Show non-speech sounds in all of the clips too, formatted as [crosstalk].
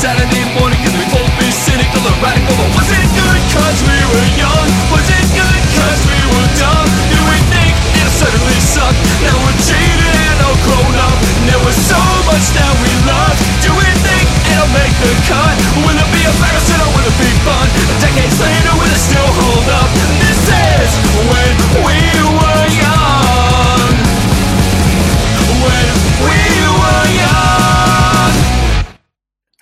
Saturday morning Can we both be cynical or radical But was it good cause we were young? Was it good cause we were dumb? Did we think it certainly sucked? Now we're jaded and all grown up And there was so much that we loved Do we think it'll make the cut? Will it be embarrassing or will it be fun? Decades later will it still hold up? This is when we were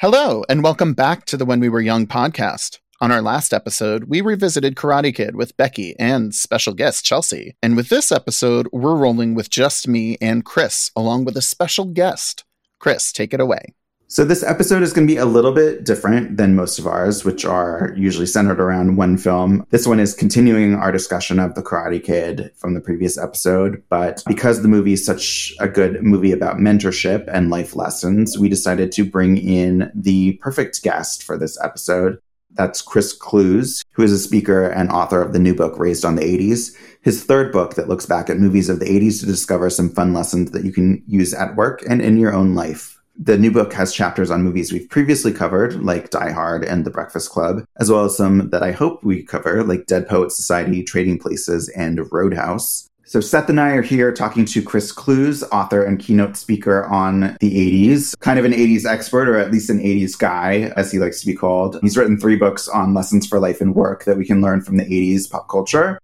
Hello, and welcome back to the When We Were Young podcast. On our last episode, we revisited Karate Kid with Becky and special guest Chelsea. And with this episode, we're rolling with just me and Chris, along with a special guest. Chris, take it away. So, this episode is going to be a little bit different than most of ours, which are usually centered around one film. This one is continuing our discussion of The Karate Kid from the previous episode. But because the movie is such a good movie about mentorship and life lessons, we decided to bring in the perfect guest for this episode. That's Chris Clews, who is a speaker and author of the new book, Raised on the 80s. His third book that looks back at movies of the 80s to discover some fun lessons that you can use at work and in your own life. The new book has chapters on movies we've previously covered, like Die Hard and The Breakfast Club, as well as some that I hope we cover, like Dead Poet Society, Trading Places, and Roadhouse. So Seth and I are here talking to Chris Clews, author and keynote speaker on the 80s, kind of an 80s expert, or at least an 80s guy, as he likes to be called. He's written three books on lessons for life and work that we can learn from the 80s pop culture.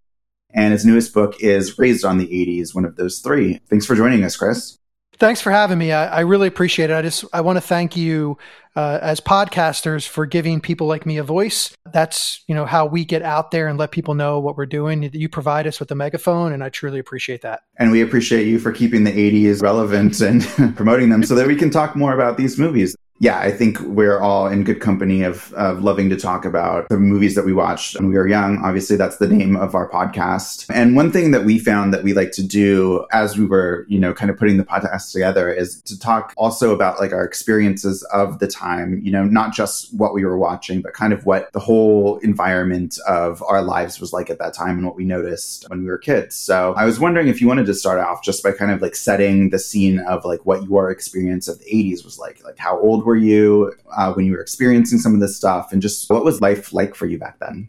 And his newest book is Raised on the 80s, one of those three. Thanks for joining us, Chris. Thanks for having me. I, I really appreciate it. I just I want to thank you uh, as podcasters for giving people like me a voice. That's you know how we get out there and let people know what we're doing. You provide us with a megaphone, and I truly appreciate that. And we appreciate you for keeping the 80s relevant and [laughs] promoting them so that we can talk more about these movies yeah, I think we're all in good company of, of loving to talk about the movies that we watched when we were young. Obviously, that's the name of our podcast. And one thing that we found that we like to do as we were, you know, kind of putting the podcast together is to talk also about like our experiences of the time, you know, not just what we were watching, but kind of what the whole environment of our lives was like at that time and what we noticed when we were kids. So I was wondering if you wanted to start off just by kind of like setting the scene of like what your experience of the 80s was like, like how old were you uh, when you were experiencing some of this stuff, and just what was life like for you back then?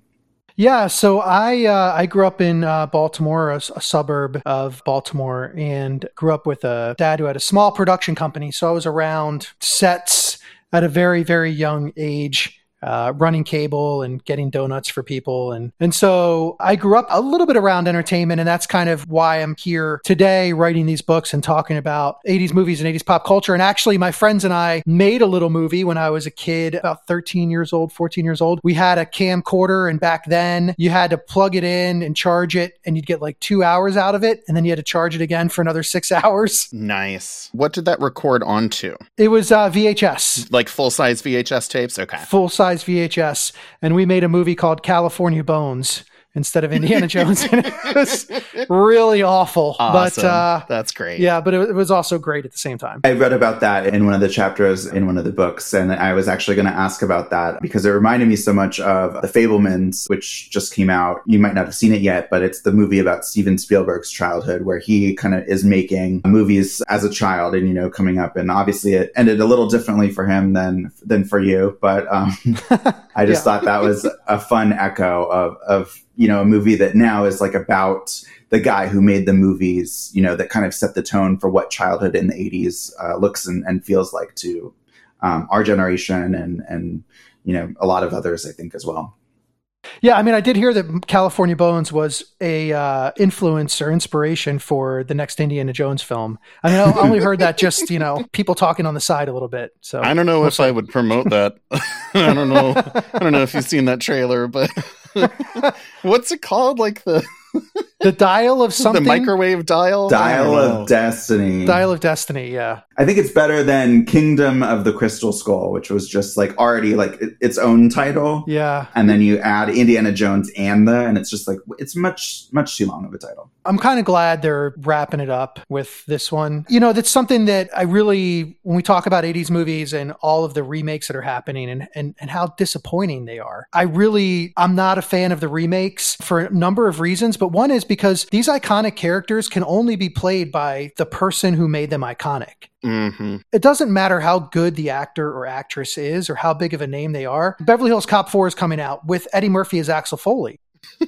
Yeah, so I uh, I grew up in uh, Baltimore, a, a, suburb of Baltimore, and grew up with a dad who had a small production company. So I was around sets at a very very young age uh, running cable and getting donuts for people. And, and so I grew up a little bit around entertainment, and that's kind of why I'm here today writing these books and talking about 80s movies and 80s pop culture. And actually, my friends and I made a little movie when I was a kid, about 13 years old, 14 years old. We had a camcorder, and back then you had to plug it in and charge it, and you'd get like two hours out of it, and then you had to charge it again for another six [laughs] hours. Nice. What did that record onto? It was uh, VHS. Like full size VHS tapes? Okay. Full size VHS, and we made a movie called California Bones instead of Indiana [laughs] Jones. [laughs] and it was really awful. Awesome. But uh, that's great. Yeah, but it, it, was also great at the same time. I read about that in one of the chapters in one of the books, and I was actually going to ask about that because it reminded me so much of The Fabelmans, which just came out. You might not have seen it yet, but it's the movie about Steven Spielberg's childhood, where he kind of is making movies as a child and you know coming up, and obviously it ended a little differently for him than than for you, but um, [laughs] I just yeah. thought that was a fun echo of of you know, a movie that now is like about the guy who made the movies, you know, that kind of set the tone for what childhood in the 80s uh, looks and, and, feels like to um, our generation and, and, you know, a lot of others, I think, as well. Yeah, I mean, I did hear that California Bones was a uh, influence or inspiration for the next Indiana Jones film. I mean, I [laughs] only heard that just you know people talking on the side a little bit. So I don't know if I would promote that. [laughs] I don't know. I don't know if you've seen that trailer, but [laughs] what's it called? Like the [laughs] the dial of [laughs] something. The microwave dial. Dial of oh. Destiny. Dial of Destiny. Yeah. I think it's better than Kingdom of the Crystal Skull, which was just like already like its own title. Yeah. And then you add Indiana Jones and the, and it's just like it's much much too long of a title. I'm kind of glad they're wrapping it up with this one. You know, that's something that I really, when we talk about 80s movies and all of the remakes that are happening and, and, and how disappointing they are, I really, I'm not a fan of the remakes for a number of reasons. But one is because these iconic characters can only be played by the person who made them iconic. Mm-hmm. It doesn't matter how good the actor or actress is or how big of a name they are. Beverly Hills Cop 4 is coming out with Eddie Murphy as Axel Foley.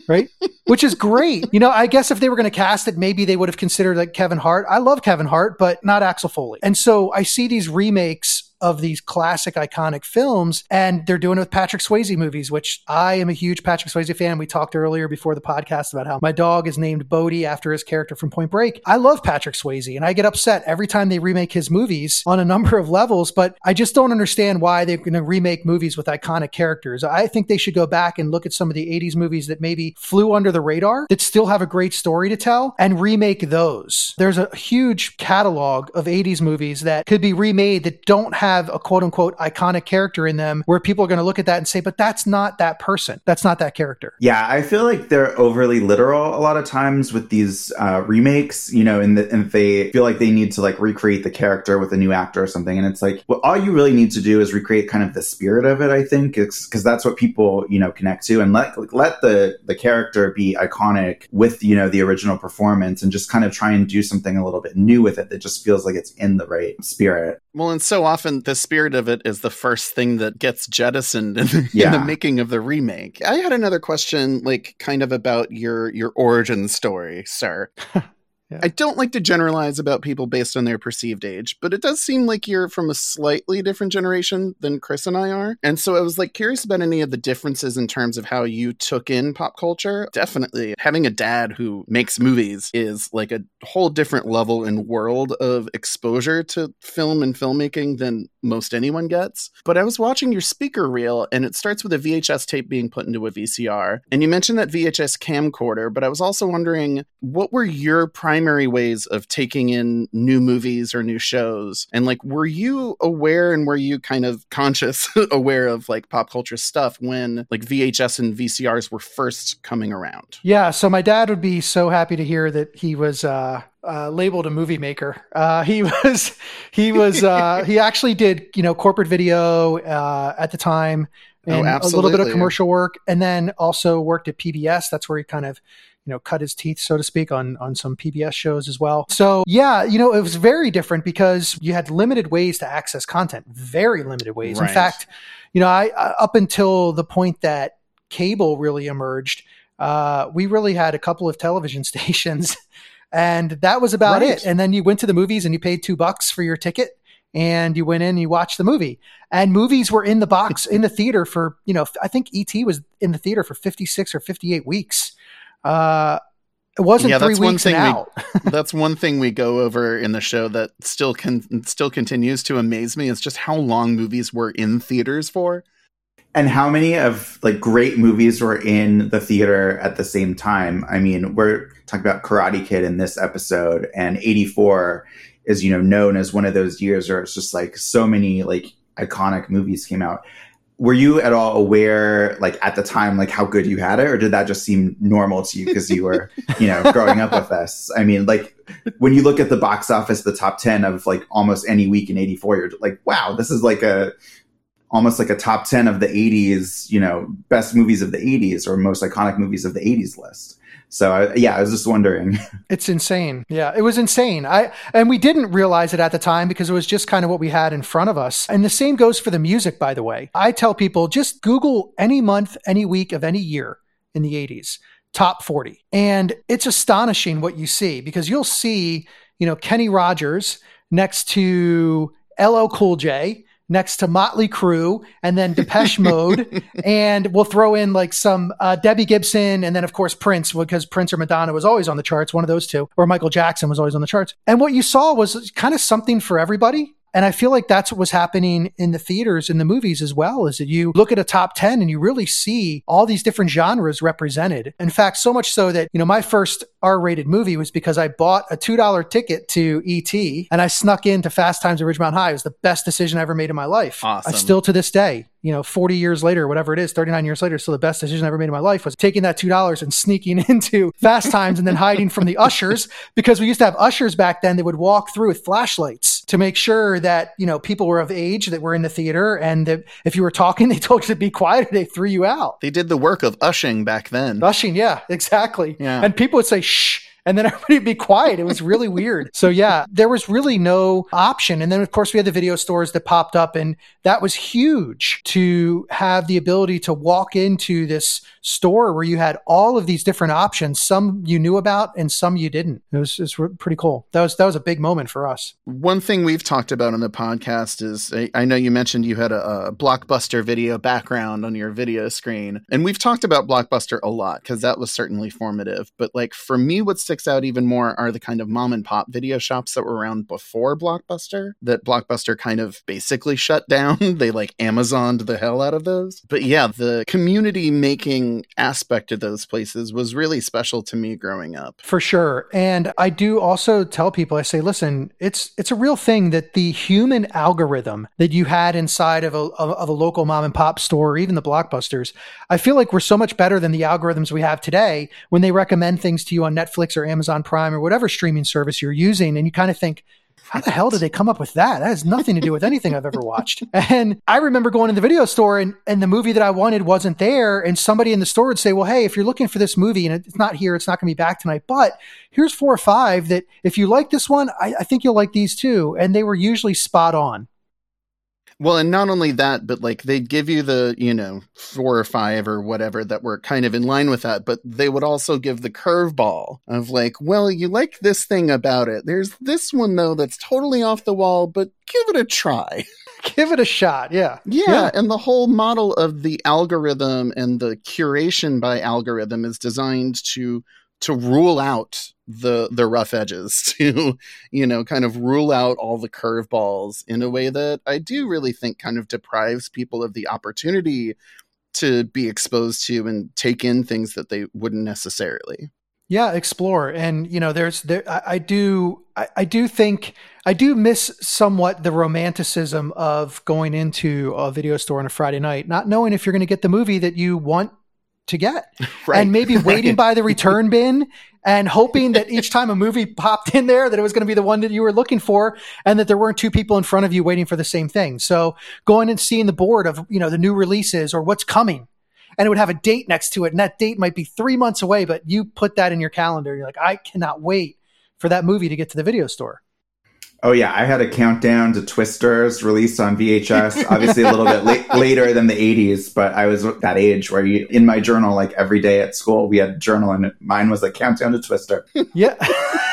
Right? Which is great. You know, I guess if they were going to cast it, maybe they would have considered like Kevin Hart. I love Kevin Hart, but not Axel Foley. And so I see these remakes of these classic iconic films and they're doing it with Patrick Swayze movies which I am a huge Patrick Swayze fan. We talked earlier before the podcast about how my dog is named Bodie after his character from Point Break. I love Patrick Swayze and I get upset every time they remake his movies on a number of levels but I just don't understand why they're going to remake movies with iconic characters. I think they should go back and look at some of the 80s movies that maybe flew under the radar that still have a great story to tell and remake those. There's a huge catalog of 80s movies that could be remade that don't have have a quote unquote iconic character in them where people are going to look at that and say, but that's not that person. That's not that character. Yeah, I feel like they're overly literal a lot of times with these uh, remakes, you know, and, the, and they feel like they need to like recreate the character with a new actor or something. And it's like, well, all you really need to do is recreate kind of the spirit of it, I think, because that's what people, you know, connect to and let, let the, the character be iconic with, you know, the original performance and just kind of try and do something a little bit new with it that just feels like it's in the right spirit. Well, and so often the spirit of it is the first thing that gets jettisoned in, Yeah. in the making of the remake. I had another question, like kind of about your your origin story, sir. [laughs] Yeah. I don't like to generalize about people based on their perceived age, but it does seem like you're from a slightly different generation than Chris and I are. And so I was like curious about any of the differences in terms of how you took in pop culture. Definitely having a dad who makes movies is like a whole different level and world of exposure to film and filmmaking than most anyone gets. But I was watching your speaker reel and it starts with a VHS tape being put into a VCR. And you mentioned that VHS camcorder, but I was also wondering what were your primary ways of taking in new movies or new shows? And like, were you aware and were you kind of conscious [laughs] aware of like pop culture stuff when like VHS and VCRs were first coming around? Yeah, so my dad would be so happy to hear that he was uh, uh, labeled a movie maker. Uh, he [laughs] was, he was, uh, [laughs] he actually did, you know, corporate video uh, at the time, Oh, and a little bit of commercial work, and then also worked at PBS. That's where he kind of, you know, cut his teeth, so to speak, on on some PBS shows as well. So yeah, you know, it was very different because you had limited ways to access content, very limited ways. Right. In fact, you know, I up until the point that cable really emerged, uh, we really had a couple of television [laughs] stations, and that was about Right. it. And then you went to the movies and you paid two bucks for your ticket. And you went in and you watched the movie. And movies were in the box [laughs] in the theater for, you know, I think E.T. was in the theater for 56 or 58 weeks. Uh, it wasn't Yeah, three that's one weeks and thing we- out. [laughs] That's [laughs] one thing we go over in the show that still can still continues to amaze me is just how long movies were in theaters for. And how many of like great movies were in the theater at the same time? I mean we're talking about karate kid in this episode and 84 is you know known as one of those years where it's just like so many like iconic movies came out. Were you at all aware like at the time like how good you had it or did that just seem normal to you because you were you know [laughs] growing up with us? I mean like when you look at the box office the top 10 of like almost any week in 84 you're like wow this is like a almost like a top 10 of the 80s you know best movies of the 80s or most iconic movies of the 80s list so yeah i was just wondering [laughs] It's insane. Yeah, it was insane. I and we didn't realize it at the time because it was just kind of what we had in front of us. And the same goes for the music, by the way. I tell people just Google any month, any week of any year in the 80s, top 40. And it's astonishing what you see because you'll see, you know, Kenny Rogers next to LL Cool J, next to Motley Crue, and then Depeche [laughs] Mode, and we'll throw in like some uh, Debbie Gibson, and then of course Prince, because Prince or Madonna was always on the charts, one of those two, or Michael Jackson was always on the charts. And what you saw was kind of something for everybody. And I feel like that's what was happening in the theaters, in the movies as well, is that you look at a top 10 and you really see all these different genres represented. In fact, so much so that, you know, my first R rated movie was because I bought a $2 ticket to ET and I snuck into Fast Times at Ridgemont High. It was the best decision I ever made in my life. Awesome. I still to this day, you know, 40 years later, whatever it is, 39 years later, still the best decision I ever made in my life was taking that $2 and sneaking [laughs] into Fast Times and then hiding from the ushers because we used to have ushers back then that would walk through with flashlights to make sure that, you know, people were of age that were in the theater and that if you were talking, [laughs] they told you to be quiet or they threw you out. They did the work of ushing back then. Ushing, yeah, exactly. Yeah. And people would say, shh. And then [laughs] everybody would be quiet. It was really weird. So yeah, there was really no option. And then of course we had the video stores that popped up and that was huge to have the ability to walk into this store where you had all of these different options. Some you knew about and some you didn't. It was, pretty cool. That was, that was a big moment for us. One thing we've talked about on the podcast is I, I know you mentioned you had a, a blockbuster video background on your video screen, and we've talked about blockbuster a lot because that was certainly formative. But like for me, what sticks out even more are the kind of mom and pop video shops that were around before Blockbuster that Blockbuster kind of basically shut [laughs] down. they like Amazoned the hell out of those. But yeah, the community making aspect of those places was really special to me growing up. For sure. And I do also tell people, I say, listen, it's it's a real thing that the human algorithm that you had inside of a of, of a local mom and pop store or even the blockbusters, I feel like we're so much better than the algorithms we have today when they recommend things to you on Netflix or Amazon Prime or whatever streaming service you're using. And you kind of think, how the hell did they come up with that? That has nothing to do with anything I've ever watched. [laughs] And I remember going to the video store and, and the movie that I wanted wasn't there. And somebody in the store would say, well, hey, if you're looking for this movie and it's not here, it's not going to be back tonight, but here's four or five that if you like this one, I, I think you'll like these too. And they were usually spot on. Well, and not only that, but like they'd give you the, you know, four or five or whatever that were kind of in line with that, but they would also give the curveball of like, well, you like this thing about it. There's this one though that's totally off the wall, but give it a try. [laughs] Give it a shot. Yeah. Yeah, and the whole model of the algorithm and the curation by algorithm is designed to to rule out the the rough edges [laughs] to you know kind of rule out all the curveballs in a way that I do really think kind of deprives people of the opportunity to be exposed to and take in things that they wouldn't necessarily. Yeah, explore. And you know, there's there I, I do I, I do think I do miss somewhat the romanticism of going into a video store on a Friday night, not knowing if you're going to get the movie that you want to get. [laughs] Right. And maybe waiting by the return [laughs] bin and hoping that each time a movie popped in there that it was going to be the one that you were looking for and that there weren't two people in front of you waiting for the same thing. So going and seeing the board of, you know, the new releases or what's coming and it would have a date next to it and that date might be 3 months away but you put that in your calendar you're like I cannot wait for that movie to get to the video store. Oh yeah, I had a countdown to Twisters released on VHS. Obviously, a little bit la- [laughs] later than the '80s, but I was that age where you, in my journal, like every day at school, we had a journal, and mine was a countdown to Twister. [laughs] Yeah. [laughs]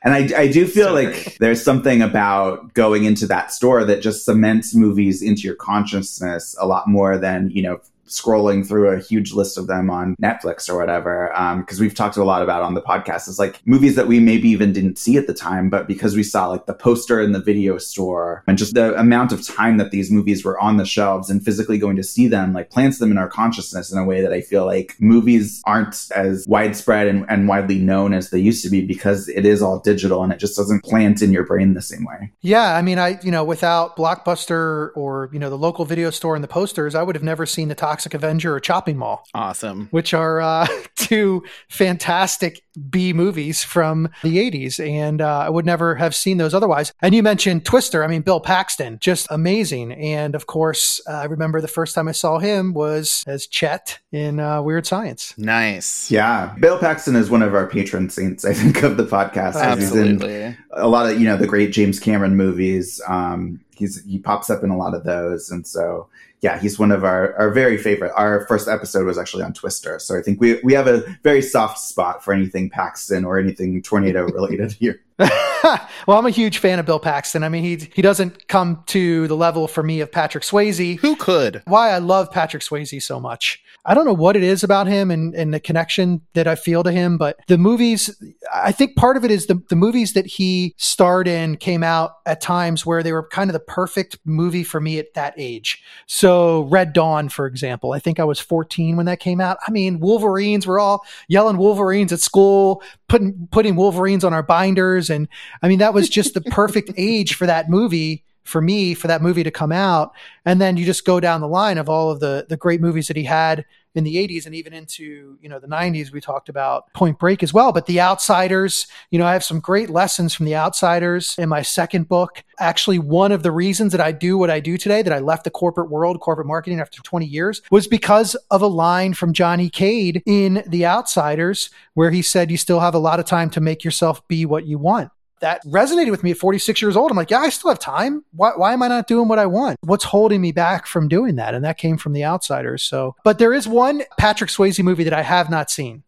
And I, I do feel So like great. there's something about going into that store that just cements movies into your consciousness a lot more than, you know, scrolling through a huge list of them on Netflix or whatever. Um, because we've talked a lot about on the podcast is like movies that we maybe even didn't see at the time, but because we saw like the poster in the video store and just the amount of time that these movies were on the shelves and physically going to see them, like plants them in our consciousness in a way that I feel like movies aren't as widespread and, and widely known as they used to be because it is all digital and it just doesn't plant in your brain the same way. Yeah, I mean, I you know, without Blockbuster or you know the local video store and the posters, I would have never seen the Toxic Avenger or Chopping Mall, Awesome. which are uh, [laughs] two fantastic B movies from the '80s, and uh, I would never have seen those otherwise. And you mentioned Twister. I mean, Bill Paxton, just amazing. And of course, uh, I remember the first time I saw him was as Chet in uh, Weird Science. Nice. Yeah. Bill Paxton is one of our patron saints, I think, of the podcast. Absolutely. a lot of, you know, the great James Cameron movies. Um, he's, he pops up in a lot of those. And so, yeah, he's one of our, our very favorite. Our first episode was actually on Twister. So I think we, we have a very soft spot for anything Paxton or anything tornado related [laughs] here. [laughs] well, I'm a huge fan of Bill Paxton. I mean, he he doesn't come to the level for me of Patrick Swayze. Who could? Why I love Patrick Swayze so much. I don't know what it is about him and, and the connection that I feel to him, but the movies, I think part of it is the, the movies that he starred in came out at times where they were kind of the perfect movie for me at that age. So, Red Dawn, for example, I think I was 14 when that came out. I mean, Wolverines, we're all yelling Wolverines at school, putting, putting Wolverines on our binders. And I mean, that was just the perfect age for that movie for me for that movie to come out. And then you just go down the line of all of the the great movies that he had in the 80s and even into you know the 90s we talked about point break as well but the outsiders you know i have some great lessons from the outsiders in my second book. Actually one of the reasons that i do what i do today that i left the corporate world corporate marketing after 20 years was because of a line from johnny cade in the outsiders where he said you still have a lot of time to make yourself be what you want that resonated with me at 46 years old. I'm like, yeah, I still have time. Why, why am I not doing what I want? What's holding me back from doing that? And that came from The Outsiders. So, but there is one Patrick Swayze movie that I have not seen.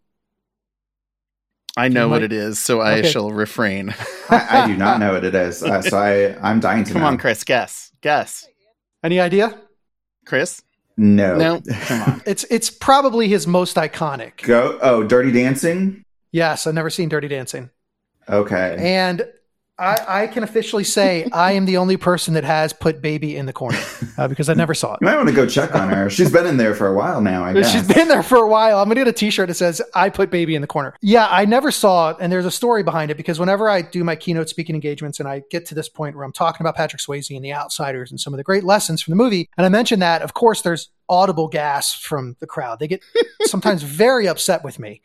I know You what it is, so I Okay. shall refrain. I, I do not know what it is, uh, so I I'm dying to Come know. on, Chris, guess. Guess. Any idea? Chris? No, No. Come on. It's it's probably his most iconic. Go. Oh, Dirty Dancing. Yes, I've never seen Dirty Dancing. Okay. And I, I can officially say I am the only person that has put baby in the corner uh, because I never saw it. You might want to go check on her. She's been in there for a while now. I guess. She's been there for a while. I'm gonna get a T-shirt that says "I put baby in the corner." Yeah, I never saw it, and there's a story behind it because whenever I do my keynote speaking engagements and I get to this point where I'm talking about Patrick Swayze and The Outsiders and some of the great lessons from the movie, and I mention that, of course, there's audible gasps from the crowd. They get sometimes very upset with me.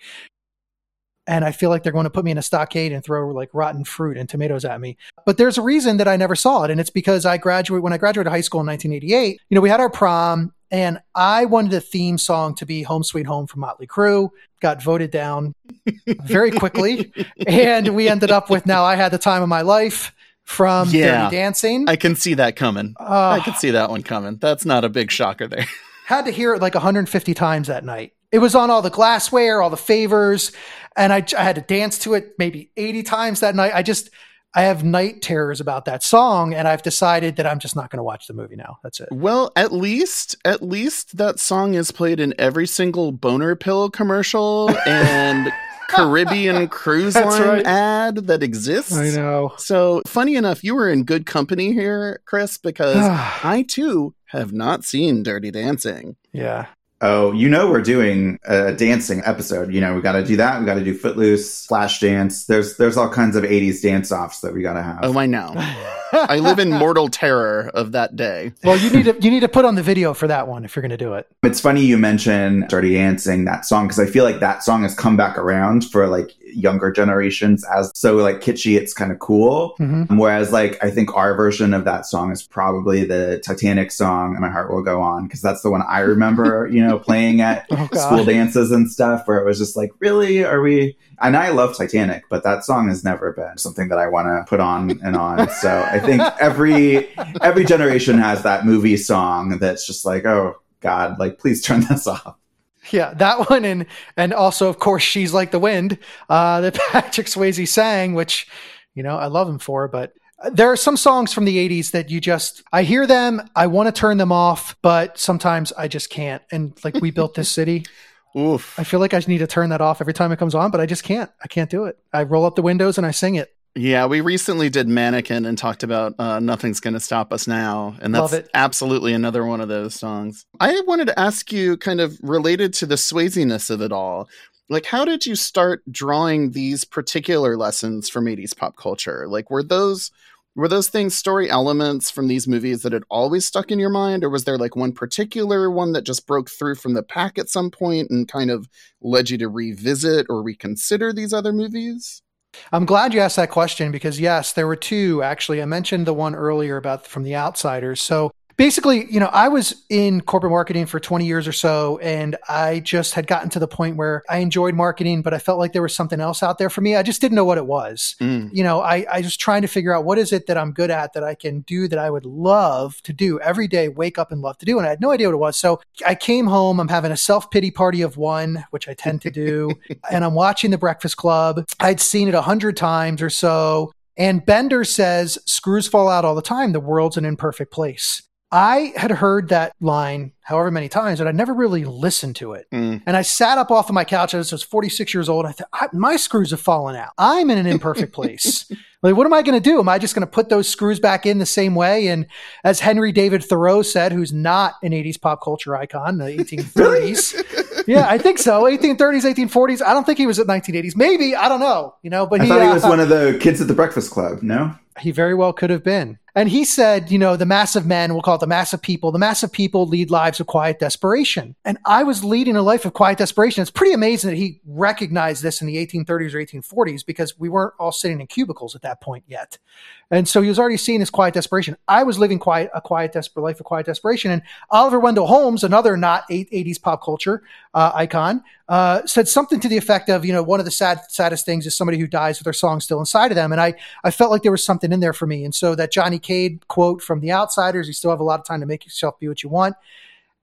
And I feel like they're going to put me in a stockade and throw like rotten fruit and tomatoes at me. But there's a reason that I never saw it. And it's because I graduated when I graduated high school in 1988. You know, we had our prom and I wanted the theme song to be Home Sweet Home from Motley Crue. Got voted down [laughs] very quickly. and we ended up with Now I Had the Time of My Life from Yeah. Dirty Dancing. I can see that coming. Uh, I can see that one coming. That's not a big shocker there. had to hear it like 150 times that night. It was on all the glassware, all the favors, and I, I had to dance to it maybe 80 times that night. I just, I have night terrors about that song, and I've decided that I'm just not going to watch the movie now. That's it. Well, at least at least that song is played in every single boner pill commercial [laughs] and Caribbean [laughs] cruise line right. ad that exists. I know. So, funny enough, you were in good company here, Chris, because [sighs] I too have not seen Dirty Dancing. yeah. Oh, you know we're doing a dancing episode. You know we got to do that. We got to do Footloose, Flashdance. There's there's all kinds of '80s dance offs that we got to have. Oh, I know. I live in mortal terror of that day. Well, you need to you need to put on the video for that one if you're going to do it. It's funny you mention Dirty Dancing, that song, because I feel like that song has come back around for like younger generations as so like kitschy, it's kind of cool. Mhm. Whereas like I think our version of that song is probably the Titanic song, and My Heart Will Go On, because that's the one I remember, [laughs] you know, playing at Oh, school dances and stuff where it was just like, really? Are we? And I love Titanic, but that song has never been something that I want to put on and on. So I think every every generation has that movie song that's just like, oh God, like please turn this [laughs] off. Yeah, that one, and and also of course she's like the wind uh, that [laughs] Patrick Swayze sang, which you know I love him for. But there are some songs from the '80s that you just I hear them, I want to turn them off, but sometimes I just can't. And like we built this city, [laughs] Oof. I feel like I need to turn that off every time it comes on, but I just can't. I can't do it. I roll up the windows and I sing it. Yeah, we recently did Mannequin and talked about uh, Nothing's Gonna Stop Us Now. And that's absolutely another one of those songs. I wanted to ask you, kind of related to the Swayze-ness of it all, like, how did you start drawing these particular lessons from 80s pop culture? Like, were those. Were those things story elements from these movies that had always stuck in your mind, or was there like one particular one that just broke through from the pack at some point and kind of led you to revisit or reconsider these other movies? I'm glad you asked that question because yes, there were two actually. I mentioned the one earlier about from the outsiders. So basically, you know, I was in corporate marketing for 20 years or so, and I just had gotten to the point where I enjoyed marketing, but I felt like there was something else out there for me. I just didn't know what it was. Mm. You know, I, I was trying to figure out what is it that I'm good at that I can do that I would love to do every day, wake up and love to do. And I had no idea what it was. So I came home, I'm having a self pity party of one, which I tend to do, [laughs] and I'm watching The Breakfast Club. I'd seen it a hundred times or so. And Bender says, screws fall out all the time. The world's an imperfect place. I had heard that line however many times, but I never really listened to it. Mm. And I sat up off of my couch. I was 46 years old. I thought, I, my screws have fallen out. I'm in an imperfect [laughs] place. like, what am I going to do? Am I just going to put those screws back in the same way? And as Henry David Thoreau said, who's not an 80s pop culture icon, the 1830s. [laughs] yeah, I think so. 1830s, 1840s. I don't think he was at 1980s. Maybe. I don't know. You know, but I he, thought he uh, was one of the kids at the Breakfast Club. No, he very well could have been. And he said, you know, the mass of men, we'll call it the mass of people, the mass of people lead lives of quiet desperation. And I was leading a life of quiet desperation. It's pretty amazing that he recognized this in the 1830s or 1840s because we weren't all sitting in cubicles at that point yet. And so he was already seeing his quiet desperation. I was living quiet, a quiet, desperate life of quiet desperation. And Oliver Wendell Holmes, another not 80s pop culture uh, icon, uh, said something to the effect of, you know, one of the sad, saddest things is somebody who dies with their song still inside of them. And I, I felt like there was something in there for me. And so that Johnny Quote from The Outsiders, you still have a lot of time to make yourself be what you want.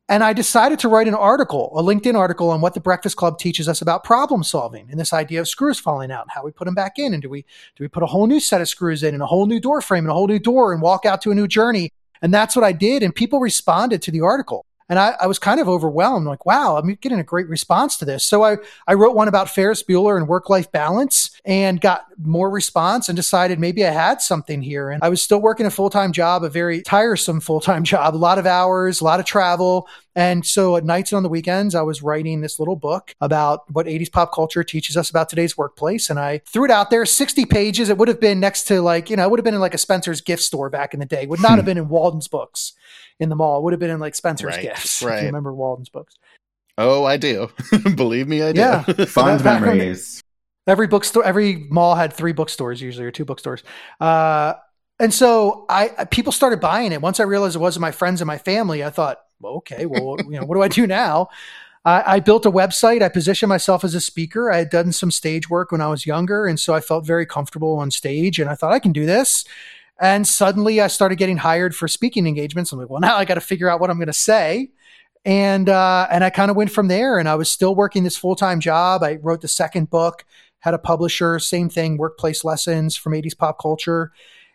And I decided to write an article, a LinkedIn article on what the Breakfast Club teaches us about problem solving and this idea of screws falling out and how we put them back in. And do we, do we put a whole new set of screws in and a whole new door frame and a whole new door and walk out to a new journey? And that's what I did. And people responded to the article. And I, I was kind of overwhelmed, like, wow, I'm getting a great response to this. So I, I wrote one about Ferris Bueller and work life balance and got more response and decided maybe I had something here. And I was still working a full time job, a very tiresome full time [laughs] job, a lot of hours, a lot of travel. And so at nights and on the weekends, I was writing this little book about what 80s pop culture teaches us about today's workplace. And I threw it out there, 60 pages. It would have been next to like, you know, it would have been in like a Spencer's gift store back in the day. It would not have been in Walden's books in the mall. It would have been in like Spencer's Right, gifts. If you remember Walden's books. Oh, I do. [laughs] Believe me, I do. Yeah. [laughs] fond memories. Every bookstore, every mall had three bookstores usually, or two bookstores. Uh, and so I people started buying it. Once I realized it wasn't my friends and my family, I thought, well, okay, well, you know, what do I do now? I, I built a website. I positioned myself as a speaker. I had done some stage work when I was younger, and so I felt very comfortable on stage. And I thought I can do this. And suddenly, I started getting hired for speaking engagements. I'm like, well, now I got to figure out what I'm going to say and uh, and I kind of went from there. And I was still working this full time job. I wrote the second book, had a publisher, same thing, workplace lessons from 80s pop culture.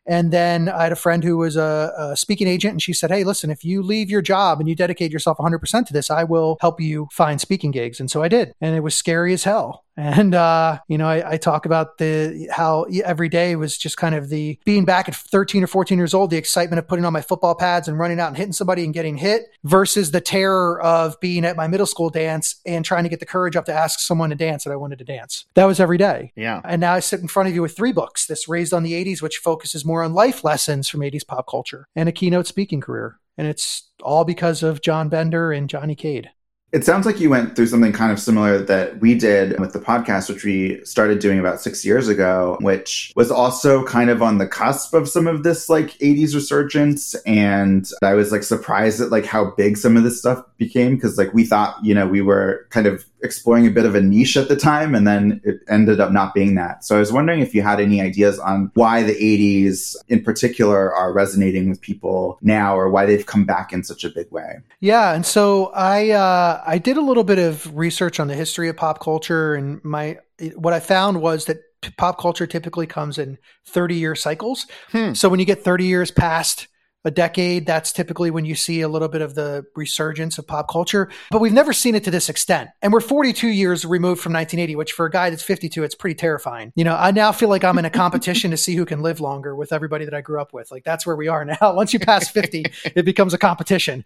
And then I had a friend who was a, a speaking agent, and she said, "Hey, listen, if you leave your job and you dedicate yourself 100% to this, I will help you find speaking gigs." And so I did, and it was scary as hell. And uh, you know, I, I talk about the how every day was just kind of the being back at 13 or 14 years old, the excitement of putting on my football pads and running out and hitting somebody and getting hit, versus the terror of being at my middle school dance and trying to get the courage up to ask someone to dance that I wanted to dance. That was every day. Yeah. And now I sit in front of you with three books this Raised on the 80s, which focuses more on life lessons from 80s pop culture, and a keynote speaking career. And it's all because of John Bender and Johnny Cade. It sounds like you went through something kind of similar that we did with the podcast, which we started doing about six years ago, which was also kind of on the cusp of some of this like 80s resurgence. And I was like surprised at like how big some of this stuff became because like we thought, you know, we were kind of exploring a bit of a niche at the time and then it ended up not being that. So I was wondering if you had any ideas on why the 80s in particular are resonating with people now or why they've come back in such a big way. Yeah, and so I uh, I did a little bit of research on the history of pop culture, and my what I found was that pop culture typically comes in thirty year cycles. Hmm. So when you get thirty years past a decade, that's typically when you see a little bit of the resurgence of pop culture. But we've never seen it to this extent, and we're forty two years removed from 1980, which for a guy that's 52, it's pretty terrifying. You know, I now feel like I'm in a competition to see who can live longer with everybody that I grew up with. Like that's where we are now. [laughs] Once you pass 50, it becomes a competition.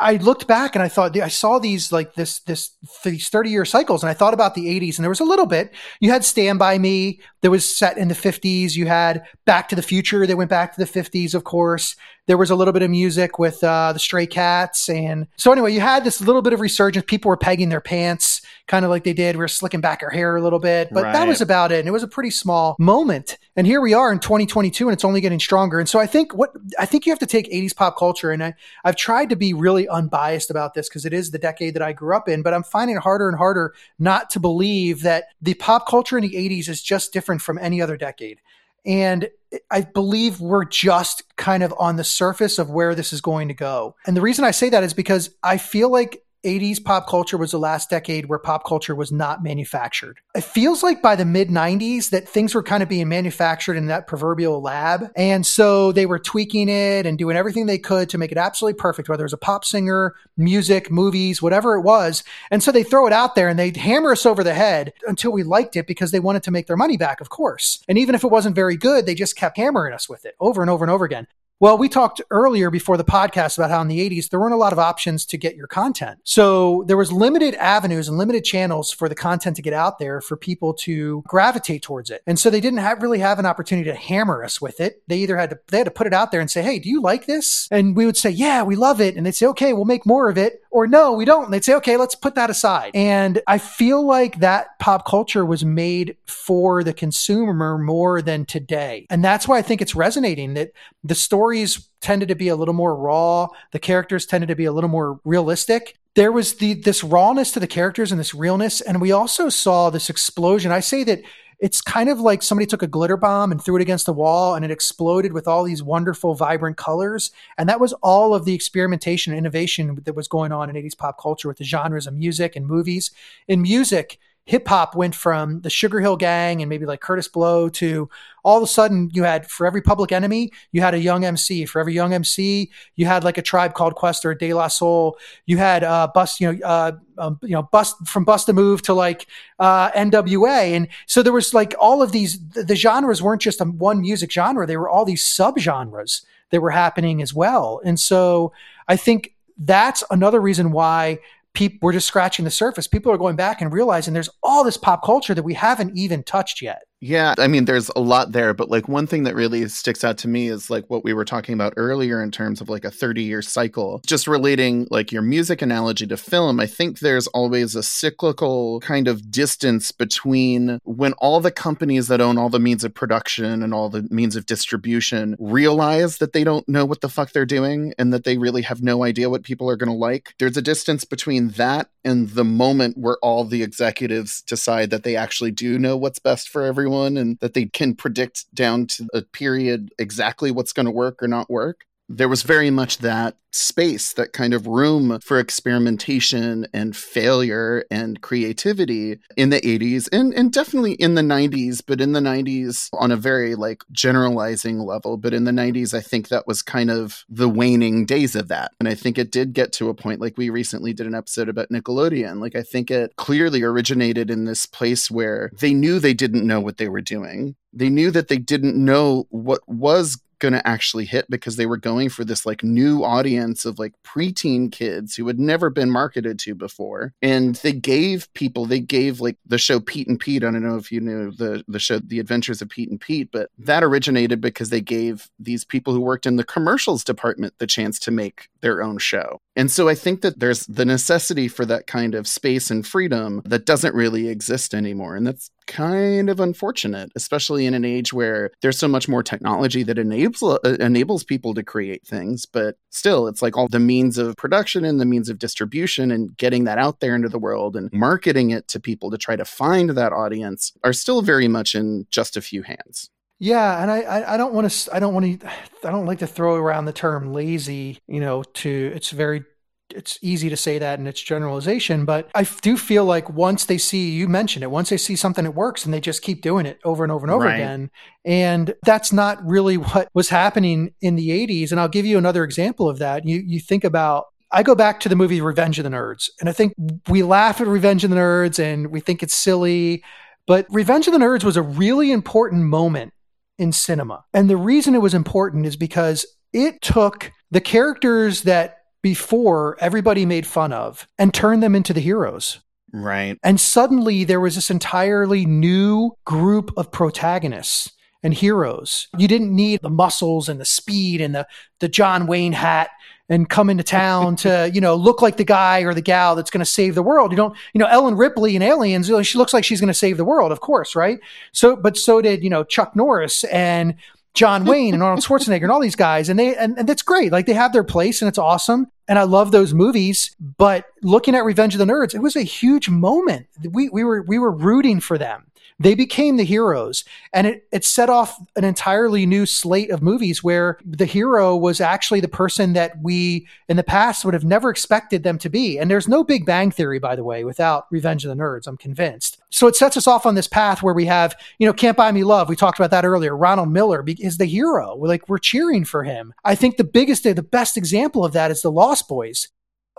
I looked back and I thought I saw these like this this these 30 year cycles and I thought about the 80s and there was a little bit you had Stand by Me that was set in the 50s you had Back to the Future that went back to the 50s of course there was a little bit of music with uh, the Stray Cats and so anyway you had this little bit of resurgence people were pegging their pants kind of like they did we were slicking back our hair a little bit but that was about it and it was a pretty small moment And here we are in 2022 and it's only getting stronger. And so I think what I think you have to take 80s pop culture and I, I've tried to be really unbiased about this because it is the decade that I grew up in, but I'm finding it harder and harder not to believe that the pop culture in the 80s is just different from any other decade. And I believe we're just kind of on the surface of where this is going to go. And the reason I say that is because I feel like 80s pop culture was the last decade where pop culture was not manufactured. It feels like by the mid 90s that things were kind of being manufactured in that proverbial lab. And so they were tweaking it and doing everything they could to make it absolutely perfect, whether it was a pop singer, music, movies, whatever it was. And so they throw it out there and they hammer us over the head until we liked it because they wanted to make their money back, of course. And even if it wasn't very good, they just kept hammering us with it over and over and over again. Well, we talked earlier before the podcast about how in the 80s there weren't a lot of options to get your content. So there was limited avenues and limited channels for the content to get out there for people to gravitate towards it. And so they didn't have, really have an opportunity to hammer us with it. They either had to they had to put it out there and say, "Hey, do you like this?" And we would say, "Yeah, we love it." And they'd say, "Okay, we'll make more of it." Or, "No, we don't." And they'd say, "Okay, let's put that aside." And I feel like that pop culture was made for the consumer more than today. And that's why I think it's resonating that the stories tended to be a little more raw. The characters tended to be a little more realistic. There was the this rawness to the characters and this realness, and we also saw this explosion. I say that it's kind of like somebody took a glitter bomb and threw it against the wall and it exploded with all these wonderful vibrant colors. And that was all of the experimentation and innovation that was going on in 80s pop culture with the genres of music and movies. In music hip hop went from the Sugar Hill Gang and maybe like Kurtis Blow to all of a sudden you had for every Public Enemy you had a Young MC. For every Young MC you had like a Tribe Called Quest or De La Soul. You had uh, Bust, you know, uh, um, you know, Bust from Bust a Move to like uh, N.W.A. And so there was like all of these. The, the genres weren't just one music genre; they were all these subgenres that were happening as well. And so I think that's another reason why people we're just scratching the surface. People are going back and realizing there's all this pop culture that we haven't even touched yet. Yeah, I mean, there's a lot there, but like one thing that really sticks out to me is like what we were talking about earlier in terms of like a 30 year cycle. Just relating like your music analogy to film, I think there's always a cyclical kind of distance between when all the companies that own all the means of production and all the means of distribution realize that they don't know what the fuck they're doing and that they really have no idea what people are going to like. There's a distance between that and the moment where all the executives decide that they actually do know what's best for everyone and that they can predict down to a period exactly what's going to work or not work. There was very much that space, that kind of room for experimentation and failure and creativity in the 80s and, and definitely in the 90s, but in the 90s on a very like generalizing level. But in the 90s, I think that was kind of the waning days of that. And I think it did get to a point like we recently did an episode about Nickelodeon. Like I think it clearly originated in this place where they knew they didn't know what they were doing. They knew that they didn't know what was going to actually hit because they were going for this like new audience of like preteen kids who had never been marketed to before. And they gave people, they gave like the show Pete and Pete. I don't know if you knew the, the show, The Adventures of Pete and Pete, but that originated because they gave these people who worked in the commercials department the chance to make their own show. And so I think that there's the necessity for that kind of space and freedom that doesn't really exist anymore. And that's kind of unfortunate, especially in an age where there's so much more technology that enables uh, enables people to create things. But still, it's like all the means of production and the means of distribution and getting that out there into the world and marketing it to people to try to find that audience are still very much in just a few hands. Yeah, and I, I, don't want to I don't want to I don't like to throw around the term lazy. You know, to it's very it's easy to say that in its generalization, but I do feel like once they see, you mention it, once they see something that works and they just keep doing it over and over and over right. again. And that's not really [laughs] what was happening in the 80s. And I'll give you another example of that. You, you think about I go back to the movie Revenge of the Nerds, and I think we laugh at Revenge of the Nerds and we think it's silly, but Revenge of the Nerds was a really important moment in cinema. And the reason it was important is because it took the characters that before everybody made fun of and turned them into the heroes. Right. And suddenly there was this entirely new group of protagonists and heroes. You didn't need the muscles and the speed and the, the John Wayne hat and come into town to, [laughs] you know, look like the guy or the gal that's going to save the world. You don't, you know, Ellen Ripley in Aliens, she looks like she's going to save the world, of course, right? So, but so did, you know, Chuck Norris and John [laughs] Wayne and Arnold Schwarzenegger and all these guys. And they, and, and that's great. Like they have their place and it's awesome. And I love those movies. But looking at Revenge of the Nerds, it was a huge moment. We, we were, we were rooting for them they became the heroes. And it, it set off an entirely new slate of movies where the hero was actually the person that we in the past would have never expected them to be. And there's no Big Bang Theory, by the way, without Revenge of the Nerds, I'm convinced. So it sets us off on this path where we have, you know, Can't Buy Me Love. We talked about that earlier. Ronald Miller is the hero. We're like, we're cheering for him. I think the biggest, the best example of that is The Lost Boys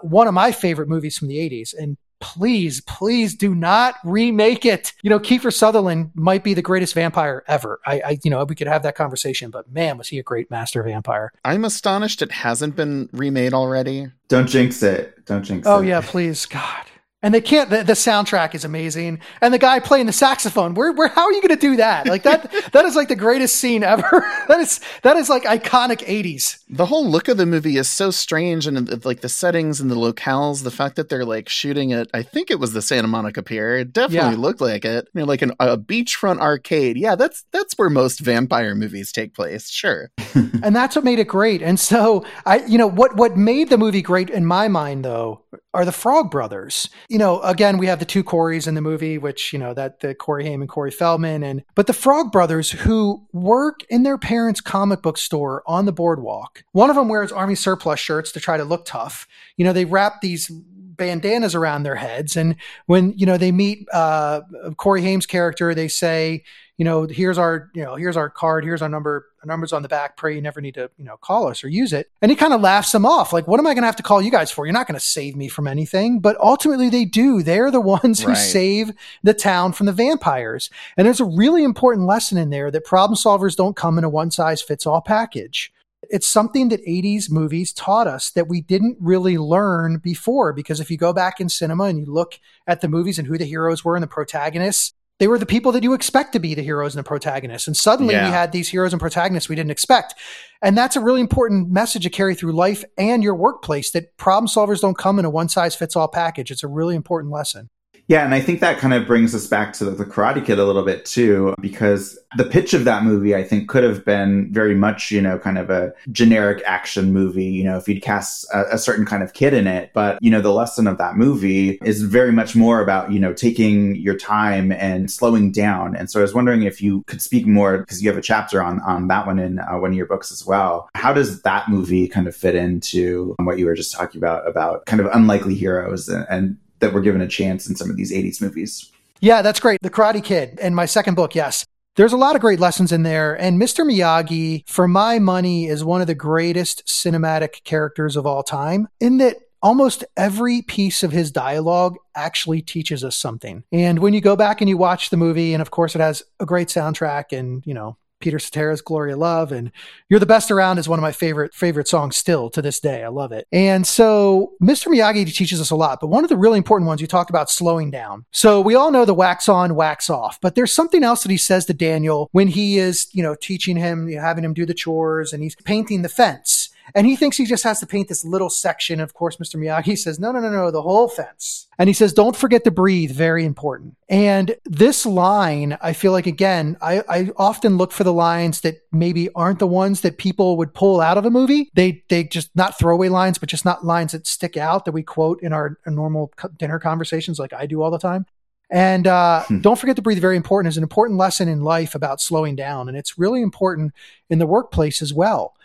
one of my favorite movies from the 80s. And please, please do not remake it. You know, Kiefer Sutherland might be the greatest vampire ever. I, I, you know, we could have that conversation, but man, was he a great master vampire. I'm astonished it hasn't been remade already. Don't jinx it. Don't jinx oh, it. Oh, yeah, please. God and they can't. The, the, soundtrack is amazing, and the guy playing the saxophone. Where, where? How are you going to do that? Like that. [laughs] that is like the greatest scene ever. [laughs] that is that is like iconic '80s. The whole look of the movie is so strange, and uh, like the settings and the locales. The fact that they're like shooting it. I think it was the Santa Monica Pier. It definitely yeah. looked like it. You know, like an, a beachfront arcade. Yeah, that's that's where most vampire movies take place. Sure. [laughs] and that's what made it great. And so I, you know, what what made the movie great in my mind though are the Frog Brothers. You know, again, we have the two Corys in the movie, which, you know, that the Corey Haim and Corey Feldman. And, but the Frog Brothers who work in their parents' comic book store on the boardwalk. One of them wears army surplus shirts to try to look tough. You know, they wrap these bandanas around their heads. And when, you know, they meet uh, Corey Haim's character, they say, you know, here's our, you know, here's our card, here's our number, our number's on the back. Pray you never need to, you know, call us or use it. And he kind of laughs them off. Like, what am I going to have to call you guys for? You're not going to save me from anything. But ultimately they do. They're the ones who right. save the town from the vampires. And there's a really important lesson in there that problem solvers don't come in a one size fits all package. It's something that 80s movies taught us that we didn't really learn before. Because if you go back in cinema and you look at the movies and who the heroes were and the protagonists, they were the people that you expect to be the heroes and the protagonists. And suddenly yeah. we had these heroes and protagonists we didn't expect. And that's a really important message to carry through life and your workplace that problem solvers don't come in a one size fits all package. It's a really important lesson. Yeah, and I think that kind of brings us back to the Karate Kid a little bit too, because the pitch of that movie, I think, could have been very much, you know, kind of a generic action movie, you know, if you'd cast a, a certain kind of kid in it. But, you know, the lesson of that movie is very much more about, you know, taking your time and slowing down. And so I was wondering if you could speak more, because you have a chapter on, on that one in uh, one of your books as well. How does that movie kind of fit into what you were just talking about, about kind of unlikely heroes and, and that were given a chance in some of these 80s movies. Yeah, that's great. The Karate Kid and my second book, yes. There's a lot of great lessons in there. And Mr. Miyagi, for my money, is one of the greatest cinematic characters of all time in that almost every piece of his dialogue actually teaches us something. And when you go back and you watch the movie, and of course it has a great soundtrack and, you know, Peter Cetera's Glory of Love and You're the Best Around is one of my favorite favorite songs still to this day. I love it. And so Mr. Miyagi teaches us a lot, but one of the really important ones you talked about slowing down. So we all know the wax on, wax off, but there's something else that he says to Daniel when he is, you know, teaching him, having him do the chores and he's painting the fence. And he thinks he just has to paint this little section. Of course, Mr. Miyagi says, no, no, no, no, the whole fence. And he says, don't forget to breathe. Very important. And this line, I feel like, again, I, I often look for the lines that maybe aren't the ones that people would pull out of a movie. They, they just not throwaway lines, but just not lines that stick out that we quote in our, normal dinner conversations like I do all the time. And uh, hmm. don't forget to breathe. Very important. Is an important lesson in life about slowing down, and it's really important in the workplace as well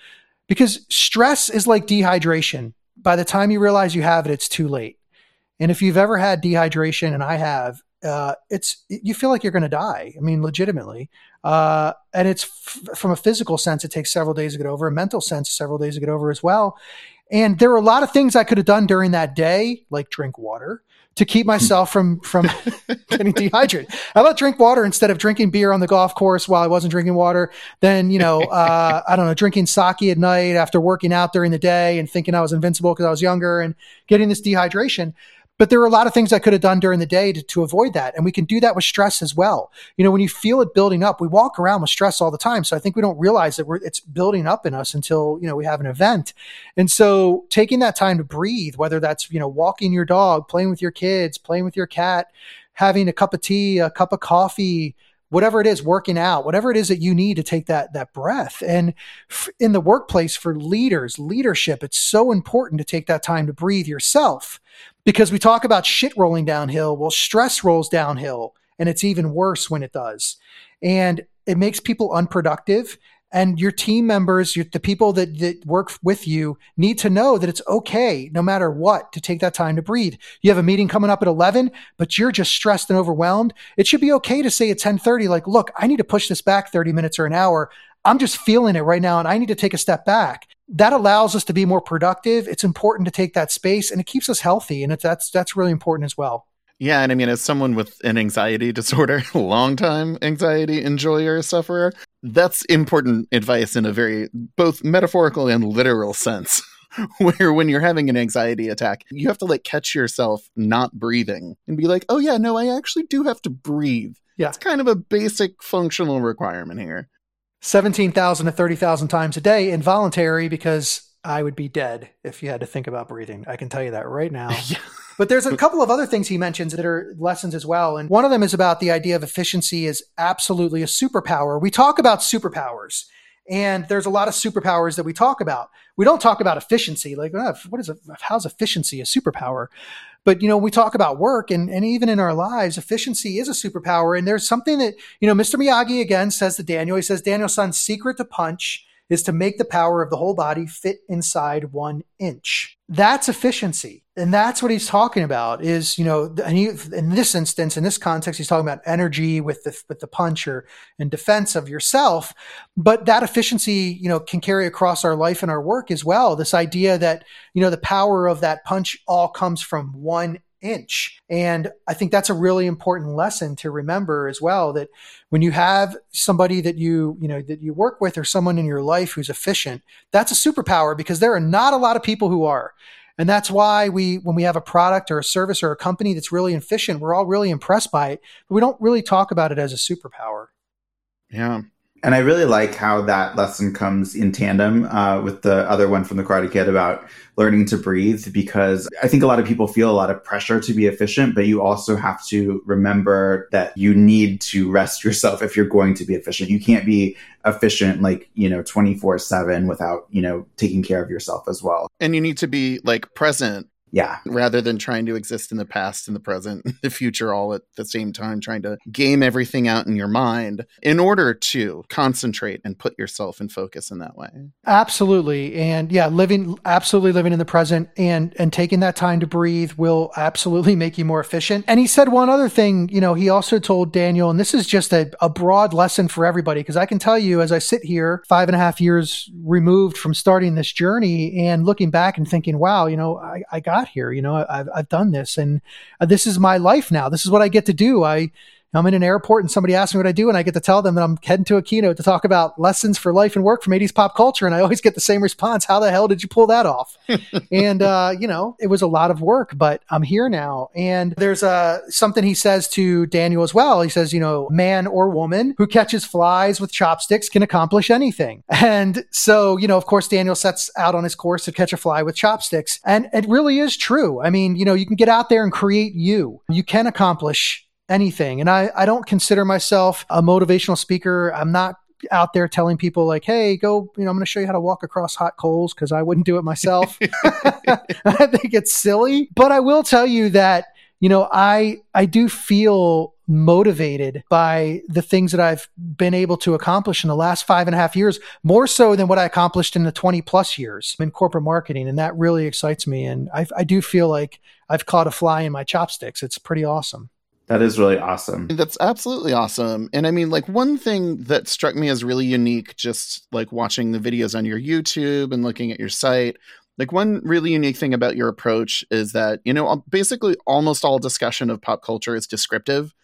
because stress is like dehydration. By the time you realize you have it, it's too late. And if you've ever had dehydration, and I have, uh, it's you feel like you're going to die. I mean, legitimately. Uh, and it's f- from a physical sense, it takes several days to get over. A mental sense, several days to get over as well. And there were a lot of things I could have done during that day, like drink water, to keep myself from from [laughs] getting dehydrated. How about drink water instead of drinking beer on the golf course while I wasn't drinking water? Then you know, [laughs] uh, I don't know, drinking sake at night after working out during the day and thinking I was invincible because I was younger and getting this dehydration. But there are a lot of things I could have done during the day to, to avoid that. And we can do that with stress as well. You know, when you feel it building up, we walk around with stress all the time. So I think we don't realize that it's building up in us until, you know, we have an event. And so taking that time to breathe, whether that's, you know, walking your dog, playing with your kids, playing with your cat, having a cup of tea, a cup of coffee, whatever it is working out whatever it is that you need to take that that breath and f- in the workplace for leaders leadership it's so important to take that time to breathe yourself because we talk about shit rolling downhill well stress rolls downhill and it's even worse when it does and it makes people unproductive and your team members, your, the people that, that work with you need to know that it's okay, no matter what, to take that time to breathe. You have a meeting coming up at 11, but you're just stressed and overwhelmed. It should be okay to say at 1030, like, look, I need to push this back 30 minutes or an hour. I'm just feeling it right now and I need to take a step back. That allows us to be more productive. It's important to take that space and it keeps us healthy. And that's, that's really important as well. Yeah, and I mean, as someone with an anxiety [laughs] disorder, long time anxiety enjoyer, sufferer, that's important advice in a very both metaphorical and literal sense. [laughs] Where when you're having an anxiety attack, you have to like catch yourself not breathing and be like, oh, yeah, no, I actually do have to breathe. Yeah. It's kind of a basic functional requirement here. 17,000 to 30,000 times a day involuntary because I would be dead if you had to think about breathing. I can tell you that right now. [laughs] Yeah. But there's a couple of other things he mentions that are lessons as well. And one of them is about the idea of efficiency is absolutely a superpower. We talk about superpowers. And there's a lot of superpowers that we talk about. We don't talk about efficiency. Like, oh, what is it? How's efficiency a superpower? But you know, we talk about work and, and even in our lives, efficiency is a superpower. And there's something that, you know, Mr. Miyagi again says to Daniel, he says, Daniel-san, secret to punch is to make the power of the whole body fit inside one inch. That's efficiency. And that's what he's talking about is, you know, and he, in this instance, in this context, he's talking about energy with the, with the punch or in defense of yourself. But that efficiency, you know, can carry across our life and our work as well. This idea that, you know, the power of that punch all comes from one inch. And I think that's a really important lesson to remember as well that when you have somebody that you, you know, that you work with or someone in your life who's efficient, that's a superpower because there are not a lot of people who are. And that's why we, when we have a product or a service or a company that's really efficient, we're all really impressed by it, but we don't really talk about it as a superpower. Yeah. And I really like how that lesson comes in tandem uh, with the other one from the Karate Kid about learning to breathe, because I think a lot of people feel a lot of pressure to be efficient, but you also have to remember that you need to rest yourself if you're going to be efficient. You can't be efficient like, you know, 24 7 without, you know, taking care of yourself as well. And you need to be like present yeah. Rather than trying to exist in the past and the present, and [laughs] the future all at the same time, trying to game everything out in your mind in order to concentrate and put yourself in focus in that way. Absolutely. And yeah, living absolutely living in the present and and taking that time to breathe will absolutely [laughs] make you more efficient. And he said one other thing, you know, he also told Daniel, and this is just a, a broad lesson for everybody, because I can tell you as I sit here five and a half years removed from starting this journey and looking back and thinking, wow, you know, I, I got here. You know, I've, I've done this and uh, this is my life now. This is what I get to do. I, I'm in an airport and somebody asks me what I do, and I get to tell them that I'm heading to a keynote to talk about lessons for life and work from 80s pop culture. And I always get the same response How the hell did you pull that off? [laughs] and, uh, you know, it was a lot of work, but I'm here now. And there's uh, something he says to Daniel as well. He says, you know, man or woman who catches flies with chopsticks can accomplish anything. [laughs] And so, you know, of course, Daniel sets out on his course to catch a fly with chopsticks. And it really is true. I mean, you know, you can get out there and create you, you can accomplish anything. And I, I don't consider myself a motivational speaker. I'm not out there telling people like, hey, go, you know, I'm going to show you how to walk across hot coals because I wouldn't do it myself. [laughs] [laughs] I think it's silly. But I will tell you that, you know, I I do feel motivated by the things that I've been able to accomplish in the last five and a half years, more so than what I accomplished in the 20 plus years in corporate marketing. And that really excites me. And I, I do feel like I've caught a fly in my chopsticks. It's pretty awesome. That is really awesome. That's absolutely awesome. And I mean, like, one thing that struck me as really unique, just like watching the videos on your YouTube and looking at your site, like, one really unique thing about your approach is that, you know, basically almost all discussion of pop culture is descriptive.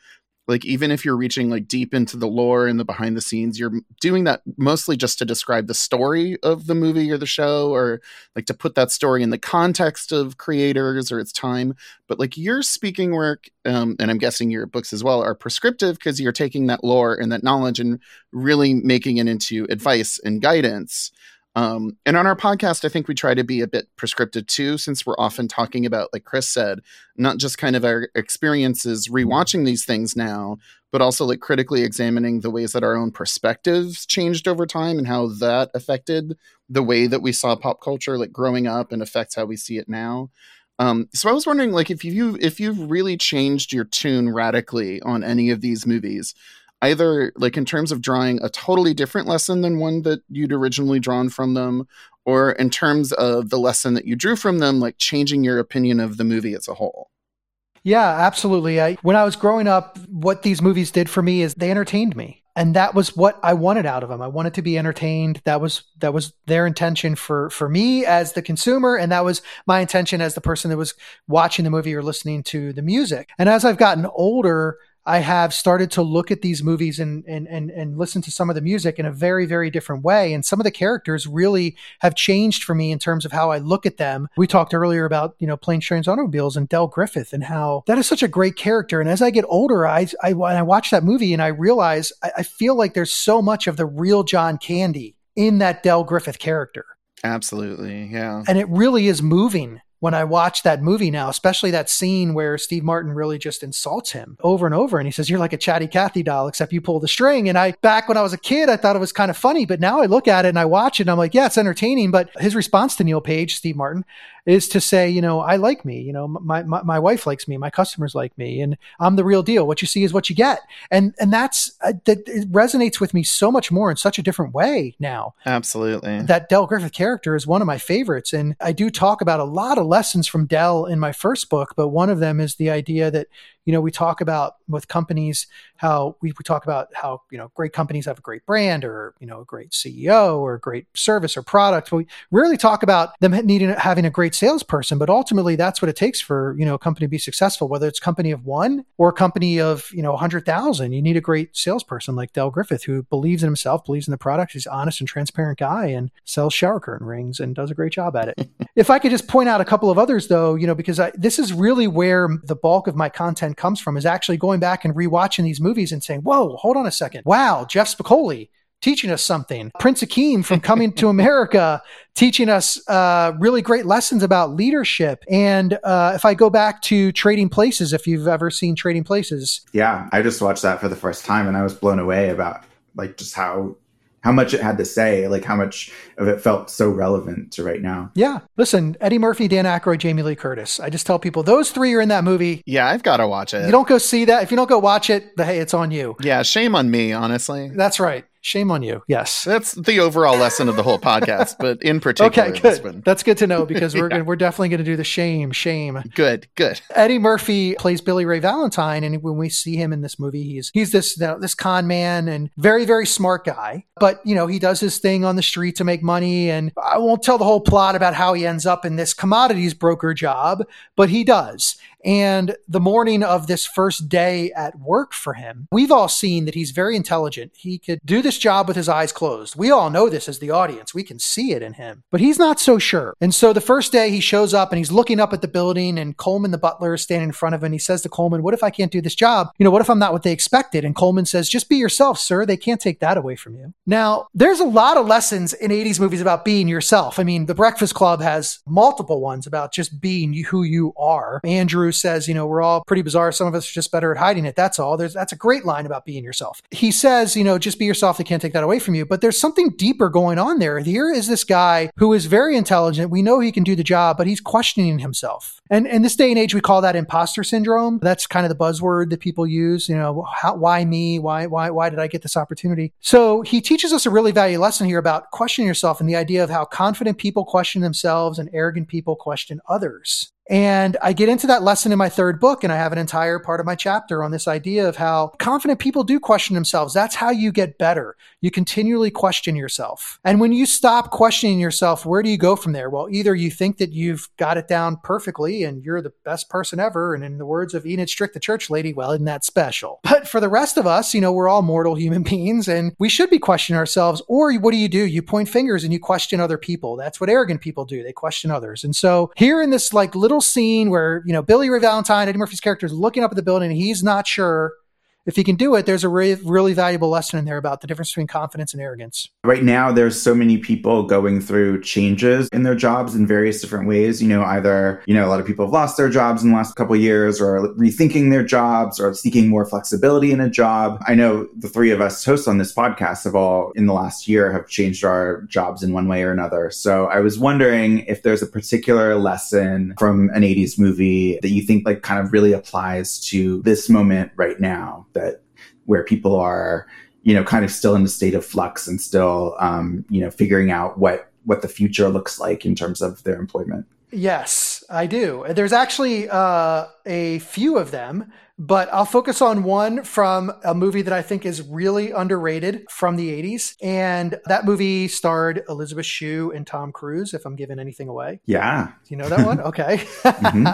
Like even if you're reaching like deep into the lore and the behind the scenes you're doing that mostly just to describe the story of the movie or the show or like to put that story in the context of creators or its time. But like your speaking work um, and i'm guessing your books as well are prescriptive because you're taking that lore and that knowledge and really making it into advice and guidance um, and on our podcast, I think we try to be a bit prescriptive too, since we're often talking about, like Chris said, not just kind of our experiences rewatching these things now, but also like critically examining the ways that our own perspectives changed over time and how that affected the way that we saw pop culture, like growing up, and affects how we see it now. Um, so I was wondering, like, if you if you've really changed your tune radically on any of these movies, either like in terms of drawing a totally different lesson than one that you'd originally drawn from them or in terms of the lesson that you drew from them like changing your opinion of the movie as a whole? Yeah absolutely. I, when i was growing up what these movies did for me is they entertained me and that was what i wanted out of them. I wanted to be entertained. That was that was their intention for for me as the consumer and that was my intention as the person that was watching the movie or listening to the music. And as i've gotten older I have started to look at these movies and, and, and, and listen to some of the music in a very, very different way. And some of the characters really have changed for me in terms of how I look at them. We talked earlier about, you know, Planes, Trains, Automobiles and Del Griffith and how that is such a great character. And as I get older, I, I, when I watch that movie and I realize I, I feel like there's so much of the real John Candy in that Del Griffith character. Absolutely. Yeah. And it really is moving when I watch that movie now, especially that scene where Steve Martin really just insults him over and over. And he says, You're like a chatty Cathy doll, except you pull the string. And I, back when I was a kid, I thought it was kind of funny, but now I look at it and I watch it and I'm like, Yeah, it's entertaining. But his response to Neil Page, Steve Martin, is to say, you know, I like me, you know, my, my, my wife likes me, my customers like me, and I'm the real deal. What you see is what you get. And, and that's, uh, that resonates with me so much more in such a different way now. Absolutely. That Del Griffith character is one of my favorites. And I do talk about a lot of lessons from Del in my first book, but one of them is the idea that, you know, we talk about with companies how we, we talk about how, you know, great companies have a great brand or, you know, a great CEO or a great service or product. But we rarely talk about them needing having a great salesperson, but ultimately that's what it takes for, you know, a company to be successful, whether it's a company of one or a company of, you know, 100,000. You need a great salesperson like Del Griffith who believes in himself, believes in the product. He's honest and transparent guy and sells shower curtain rings and does a great job at it. [laughs] if I could just point out a couple of others though, you know, because I, this is really where the bulk of my content comes from is actually going back and rewatching these movies and saying, whoa, hold on a second. Wow, Jeff Spicoli teaching us something. [laughs] Prince Akeem from Coming to America teaching us uh, really great lessons about leadership. And uh, if I go back to Trading Places, if you've ever seen Trading Places. Yeah, I just watched that for the first time and I was blown away about like just how how much it had to say, like how much of it felt so relevant to right now. Yeah. Listen, Eddie Murphy, Dan Aykroyd, Jamie Lee Curtis. I just tell people those three are in that movie. Yeah, I've got to watch it. You don't go see that. If you don't go watch it, the, hey, it's on you. Yeah, shame on me, honestly. That's right. Shame on you. Yes. That's the overall lesson of the whole podcast, but in [laughs] particular, okay, good. That's good to know because we're [laughs] yeah. gonna, we're definitely going to do the shame, shame. Good, good. Eddie Murphy plays Billy Ray Valentine, and when we see him in this movie, he's he's this you know, this con man and very very smart guy. But you know he does his thing on the street to make money, and I won't tell the whole plot about how he ends up in this commodities broker job, but he does. And the morning of this first day at work for him, we've all seen that he's very intelligent. He could do this job with his eyes closed. We all know this as the audience. We can see it in him, but he's not so sure. And so the first day he shows up and he's looking up at the building and Coleman, the butler, is standing in front of him. He says to Coleman, What if I can't do this job? You know, what if I'm not what they expected? And Coleman says, Just be yourself, sir. They can't take that away from you. Now, there's a lot of lessons in 80s movies about being yourself. I mean, The Breakfast Club has multiple ones about just being who you are. Andrew says, you know, we're all pretty bizarre. Some of us are just better at hiding it. That's all. There's that's a great line about being yourself. He says, you know, just be yourself. They can't take that away from you. But there's something deeper going on there. Here is this guy who is very intelligent. We know he can do the job, but he's questioning himself. And in this day and age, we call that imposter syndrome. That's kind of the buzzword that people use. You know, how, why me? Why, why, why did I get this opportunity? So he teaches us a really valuable lesson here about questioning yourself and the idea of how confident people question themselves and arrogant people question others. And I get into that lesson in my third book, and I have an entire part of my chapter on this idea of how confident people do question themselves. That's how you get better. You continually question yourself. And when you stop questioning yourself, where do you go from there? Well, either you think that you've got it down perfectly and you're the best person ever. And in the words of Enid Strict, the church lady, well, isn't that special? But for the rest of us, you know, we're all mortal human [laughs] beings and we should be questioning ourselves. Or what do you do? You point fingers and you question other people. That's what arrogant people do. They question others. And so here in this like little scene where, you know, Billy Ray Valentine, Eddie Murphy's character is looking up at the building and he's not sure if he can do it, there's a re- really valuable lesson in there about the difference between confidence and arrogance. Right now, there's so many people going through changes in their jobs in various different ways. You know, either, you know, a lot of people have lost their jobs in the last couple years or rethinking their jobs or seeking more flexibility in a job. I know the three of us hosts on this podcast have all in the last year have changed our jobs in one way or another. So I was wondering if there's a particular lesson from an 80s movie that you think like kind of really applies to this moment right now that where people are, you know, kind of still in a state of flux and still, um, you know, figuring out what what the future looks like in terms of their employment. Yes, I do. There's actually uh, a few of them, but I'll focus on one from a movie that I think is really underrated from the 80s. And that movie starred Elizabeth Shue and Tom Cruise, if I'm giving anything away. Yeah. You know that one? [laughs] Okay. mm-hmm.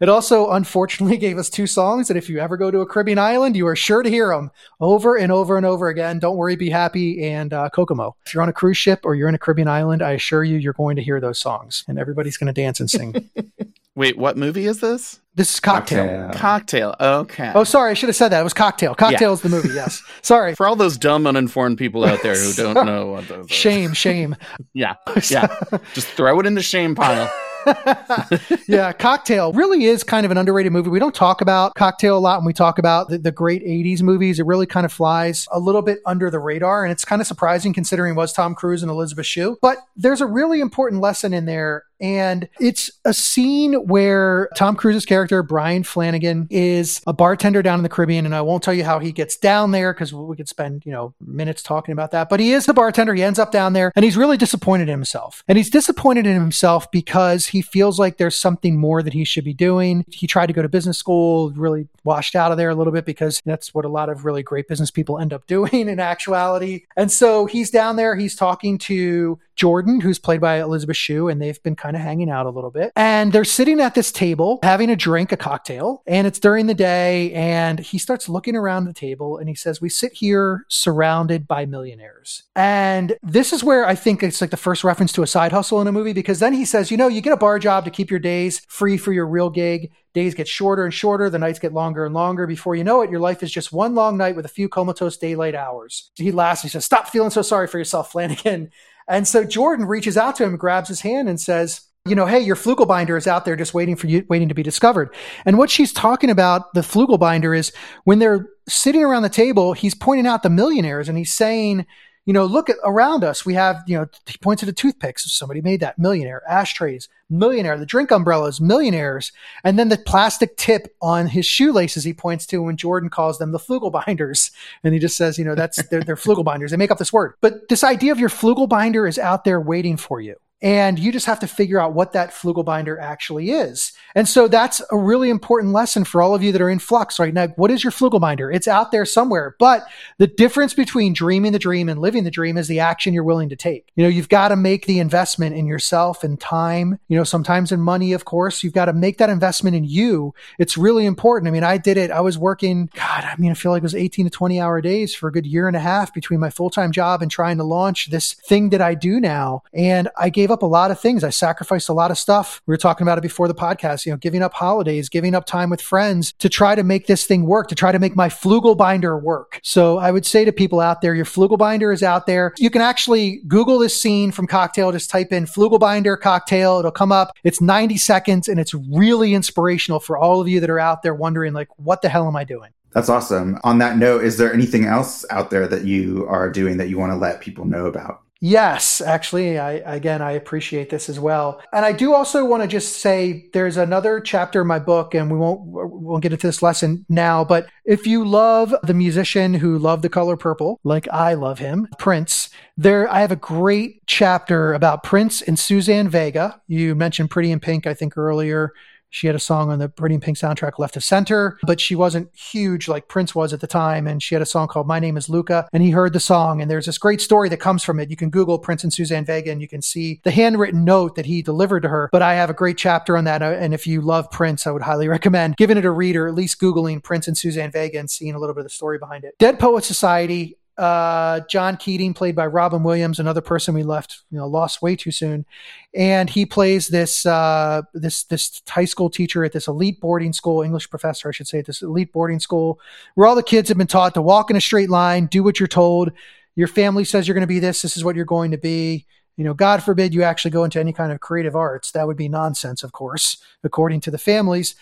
It also unfortunately [laughs] gave us two songs that if you ever go to a Caribbean island, you are sure to hear them over and over and over again. Don't worry, be happy, and uh, Kokomo. If you're on a cruise ship or you're in a Caribbean island, I assure you, you're going to hear those songs, and everybody's going to dance and sing. [laughs] Wait, what movie is this? This is Cocktail. Cocktail. Cocktail. Okay. Oh, sorry, I should have said that. It was Cocktail. Cocktail is the movie. Yes. [laughs] Sorry. For all those dumb, uninformed people out there who don't know what those are. Shame, shame. Yeah. Yeah. Just throw it in the shame pile. [laughs] yeah, Cocktail really is kind of an underrated movie. We don't talk about Cocktail a lot when we talk about the, the, great 80s movies. It really kind of flies a little bit under the radar, and it's kind of surprising considering it was Tom Cruise and Elizabeth Shue. But there's a really important lesson in there and it's a scene where Tom Cruise's character, Brian Flanagan, is a bartender down in the Caribbean. And I won't tell you how he gets down there because we could spend, you know, minutes talking about that. But he is the bartender. He ends up down there and he's really disappointed in himself. And he's disappointed in himself because he feels like there's something more that he should be doing. He tried to go to business school, really washed out of there a little bit because that's what a lot of really great business people end up [laughs] doing in actuality. And so he's down there, he's talking to Jordan, who's played by Elizabeth Shue, and they've been kind of hanging out a little bit. And they're sitting at this table having a drink, a cocktail, and it's during the day. And he starts looking around the table and he says, We sit here surrounded by millionaires. And this is where I think it's like the first reference to a side hustle in a movie because then he says, You know, you get a bar job to keep your days free for your real gig days get shorter and shorter, the nights get longer and longer. Before you know it, your life is just one long night with a few comatose daylight hours. He laughs. He says, Stop feeling so sorry for yourself, Flanagan. And so Jordan reaches out to him, grabs his hand, and says, you know, hey, your Flugelbinder is out there just waiting for you, waiting to be discovered. And what she's talking about, the Flugelbinder, is when they're sitting around the table, he's pointing out the millionaires and he's saying, you know, look at around us. We have, you know, he points at the toothpicks. Somebody made that millionaire, ashtrays, millionaire, the drink umbrellas, millionaires. And then the plastic tip on his shoelaces he points to when Jordan calls them the Flugelbinders. And he just says, you know, that's, they're, they're [laughs] Flugelbinders. They make up this word. But this idea of your Flugelbinder is out there waiting for you. And you just have to figure out what that Flugelbinder actually is. And so that's a really important lesson for all of you that are in flux right now. What is your Flugelbinder? It's out there somewhere. But the difference between dreaming the dream and living the dream is the action you're willing to take. You know, you've got to make the investment in yourself and time, you know, sometimes in money, of course. You've got to make that investment in you. It's really important. I mean, I did it. I was working, God, I mean, I feel like it was 18 to 20 hour days for a good year and a half between my full time job and trying to launch this thing that I do now. And I gave up a lot of things. I sacrificed a lot of stuff. We were talking about it before the podcast, you know, giving up holidays, giving up time with friends to try to make this thing work, to try to make my Flugelbinder work. So I would say to people out there, your Flugelbinder is out there. You can actually Google this scene from Cocktail, just type in Flugelbinder cocktail. It'll come up. It's 90 seconds and it's really inspirational for all of you that are out there wondering, like, what the hell am I doing? That's awesome. On that note, is there anything else out there that you are doing that you want to let people know about? Yes, actually, I again I appreciate this as well, and I do also want to just say there's another chapter in my book, and we won't we'll get into this lesson now. But if you love the musician who loved the color purple, like I love him, Prince, there I have a great chapter about Prince and Suzanne Vega. You mentioned Pretty in Pink, I think earlier. She had a song on the Pretty in Pink soundtrack, Left of Center, but she wasn't huge like Prince was at the time. And she had a song called My Name is Luka. And he heard the song. And there's this great story that comes from it. You can Google Prince and Suzanne Vega and you can see the handwritten note that he delivered to her. But I have a great chapter on that. Uh, and if you love Prince, I would highly [laughs] recommend giving it a read or at least Googling Prince and Suzanne Vega and seeing a little bit of the story behind it. Dead Poet Society uh, John Keating, played by Robin Williams, another person we left, you know, lost way too soon, and he plays this uh, this this high school teacher at this elite boarding school, English professor, I should say, at this elite boarding school, where all the kids have been taught to walk in a straight line, do what you're told. Your family says you're going to be this. This is what you're going to be. You know, God forbid you actually go into any kind of creative arts. That would be nonsense, of course, according to the families.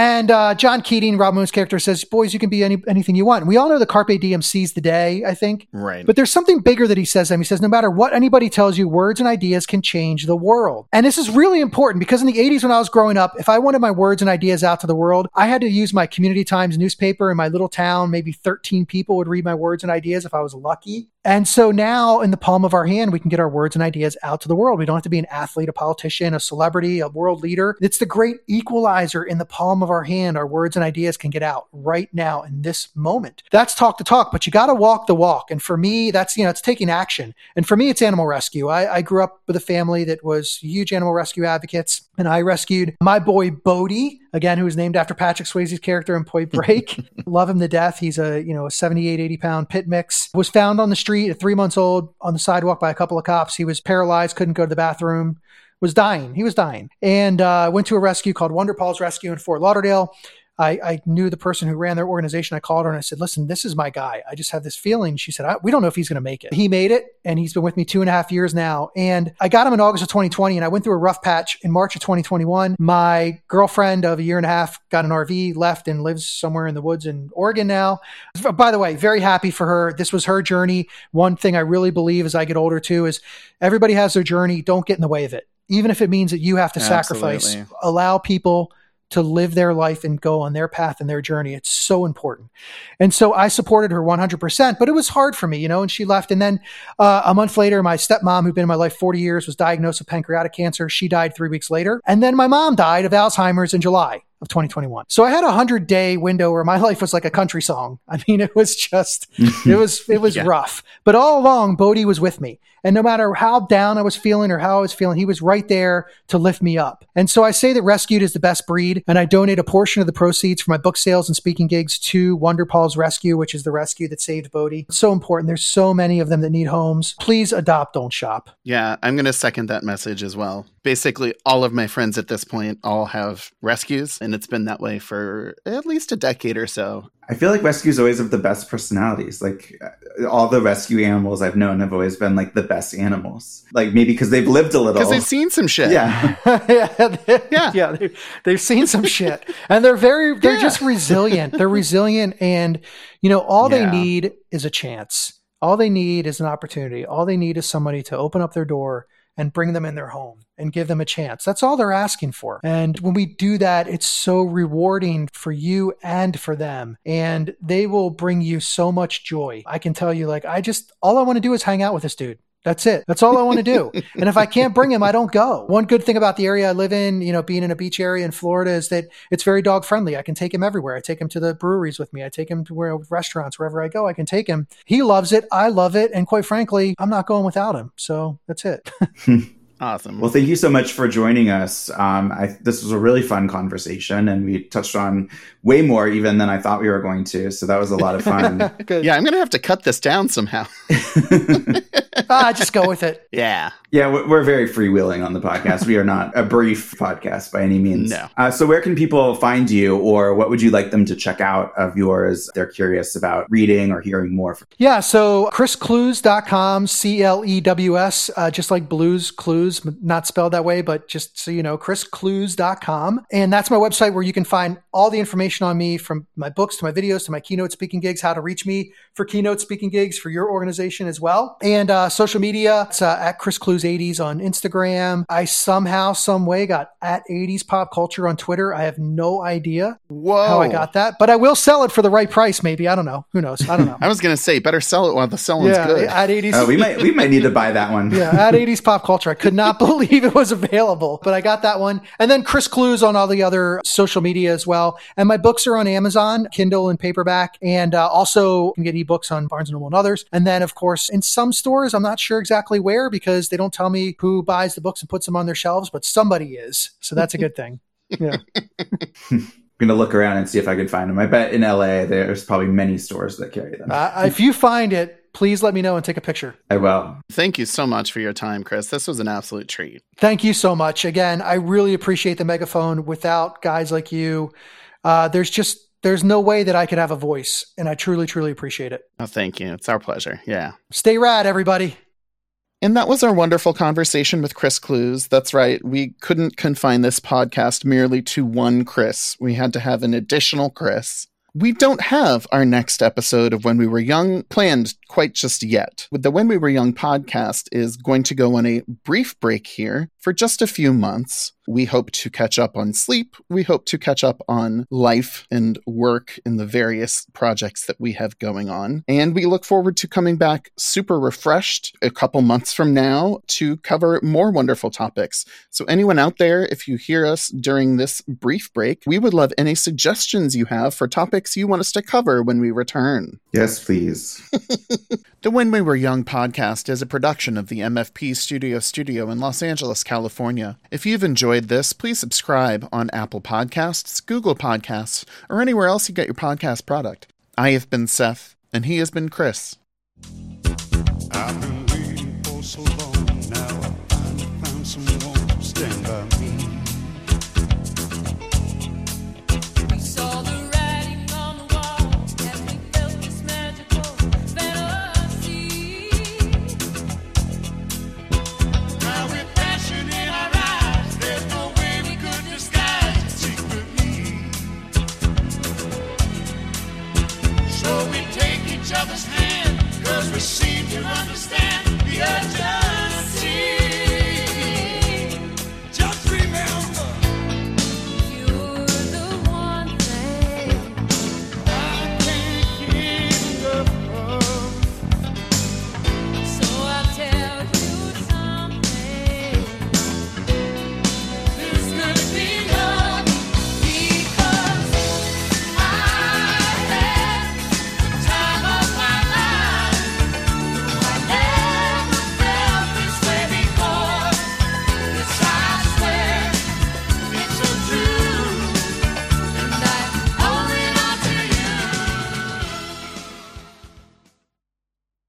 And uh, John Keating, Rob Moon's character, says, "Boys, you can be any, anything you want." We all know the carpe diem seize the day. I think, Right. but there's something bigger that he says. to them. He says, "No matter what anybody tells you, words and ideas can change the world." And this is really important because in the '80s, when I was growing up, if I wanted my words and ideas out to the world, I had to use my Community Times newspaper in my little town. Maybe 13 people would read my words and ideas if I was lucky. And so now, in the palm of our hand, we can get our words and ideas out to the world. We don't have to be an athlete, a politician, a celebrity, a world leader. It's the great equalizer in the palm of our hand. Our words and ideas can get out right now in this moment. That's talk to talk, but you got to walk the walk. And for me, that's, you know, it's taking action. And for me, it's animal rescue. I, I grew up with a family that was huge animal rescue advocates, and I rescued my boy Bodie, again, who was named after Patrick Swayze's character in Point Break. [laughs] Love him to death. He's a, you know, a 78, 80 pound pit mix. Was found on the street at three months old on the sidewalk by a couple of cops. He was paralyzed, couldn't go to the bathroom, was dying. He was dying. And uh, went to a rescue called Wonder Paws Rescue in Fort Lauderdale. I, I knew the person who ran their organization. I called her and I said, listen, this is my guy. I just have this feeling. She said, I, we don't know if he's going to make it. He made it and he's been with me two and a half years now. And I got him in August of 2020 and I went through a rough patch in March of 2021. My girlfriend of a year and a half got an RV, left and lives somewhere in the woods in Oregon now. By the way, very happy for her. This was her journey. One thing I really believe as I get older too is everybody has their journey. Don't get in the way of it. Even if it means that you have to sacrifice, allow people to live their life and go on their path and their journey. It's so important. And so I supported her 100%, but it was hard for me, you know, and she left. And then uh, a month later, my stepmom, who'd been in my life 40 years, was diagnosed with pancreatic cancer. She died three weeks later. And then my mom died of Alzheimer's in July of 2021. So I had a hundred day window where my [laughs] life was like a country song. I mean, it was just, [laughs] it was, it was Yeah. rough. But all along, Bodie was with me. And no matter how down I was feeling or how I was feeling, he was right there to lift me up. And so I say that Rescued is the best breed. And I donate a portion of the proceeds for my book sales and speaking gigs to Wonder Paws Rescue, which is the rescue that saved Bodie. So important. There's so many of them that need homes. Please adopt, don't shop. Yeah, I'm going to second that message as well. Basically, all of my friends at this point all have rescues, and it's been that way for at least a decade or so. I feel like rescues always have the best personalities. Like uh, all the rescue animals I've known have always been like the best animals. Like maybe because they've lived a little. Because they've seen some shit. yeah. [laughs] yeah, they- Yeah. yeah. They, they've seen some shit, and they're very, they're Yeah. just resilient. They're resilient, and you know, all Yeah. they need is a chance. All they need is an opportunity. All they need is somebody to open up their door and bring them in their home and give them a chance. That's all they're asking for. And when we do that, it's so rewarding for you and for them. And they will bring you so much joy. I can tell you, like, I just, all I want to do is hang out with this dude. That's it. That's all I want to do. and if I can't bring him, I don't go. One good thing about the area I live in, you know, being in a beach area in Florida is that it's very dog friendly. I can take him everywhere. I take him to the breweries with me. I take him to where restaurants, wherever I go, I can take him. He loves it. I love it. And quite frankly, I'm not going without him. So that's it. [laughs] Awesome. Well, thank you so much for joining us. Um, I, this was a really fun conversation, and we touched on way more even than I thought we were going to. So that was a lot of fun. [laughs] yeah, I'm going to have to cut this down somehow. [laughs] ah, just go with it. yeah. yeah, we- we're very freewheeling on the podcast. We are not a brief podcast by any means. No. Uh, so, where can people find you, or what would you like them to check out of yours? if They're curious about reading or hearing more. Yeah, so chrisclews.com, C L E W S, uh, just like Blues Clues Clues, not spelled that way, but just so you know, chrisclews.com. And that's my website where you can find all the information on me from my books to my videos to my keynote speaking gigs, how to reach me for keynote speaking gigs for your organization as well. And uh, social media, it's uh, at chrisclews80s on Instagram. I somehow, some way got at 80s pop culture on Twitter. I have no idea Whoa. how I got that, but I will sell it for the right price. Maybe I don't know. Who knows? I don't know. [laughs] I was going to say, better sell it while the selling's yeah, good. at 80s. Oh, we might we might need to buy that one. [laughs] yeah, at 80s pop culture. I could not [laughs] [laughs] believe it was available, but I got that one. And then Chris Clews on all the other social media as well. And my books are on Amazon, Kindle and paperback, and uh, also you can get ebooks on Barnes and Noble and others. And then, of course, in some stores, I'm not sure exactly where because they don't tell me who buys the books and puts them on their shelves, but somebody is. So that's a good thing. [laughs] Yeah. I'm [laughs] gonna look around and see if I can find them. I bet in LA there's probably many stores that carry them. Uh, if you find it, please let me know and take a picture. I will. Thank you so much for your time, Chris. This was an absolute treat. Thank you so much. Again, I really appreciate the megaphone. Without guys like you, uh, there's just there's no way that I could have a voice, and I truly, truly appreciate it. Oh, thank you. It's our pleasure. Yeah. Stay rad, everybody. And that was our wonderful conversation with Chris Clews. That's right. We couldn't confine this podcast merely to one Chris. We had to have an additional Chris. We don't have our next episode of When We Were Young planned quite just yet. The When We Were Young podcast is going to go on a brief break here for just a few months. We hope to catch up on sleep. We hope to catch up on life and work in the various projects that we have going on. And we look forward to coming back super refreshed a couple months from now to cover more wonderful topics. So, anyone out there, if you hear us during this brief break, we would love any suggestions you have for topics you want us to cover when we return. Yes, please. [laughs] The When We Were Young podcast is a production of the MFP Studio Studio in Los Angeles, California. If you've enjoyed this, please subscribe on Apple Podcasts, Google Podcasts, or anywhere else you get your podcast product. I have been Seth, and he has been Chris. your journey.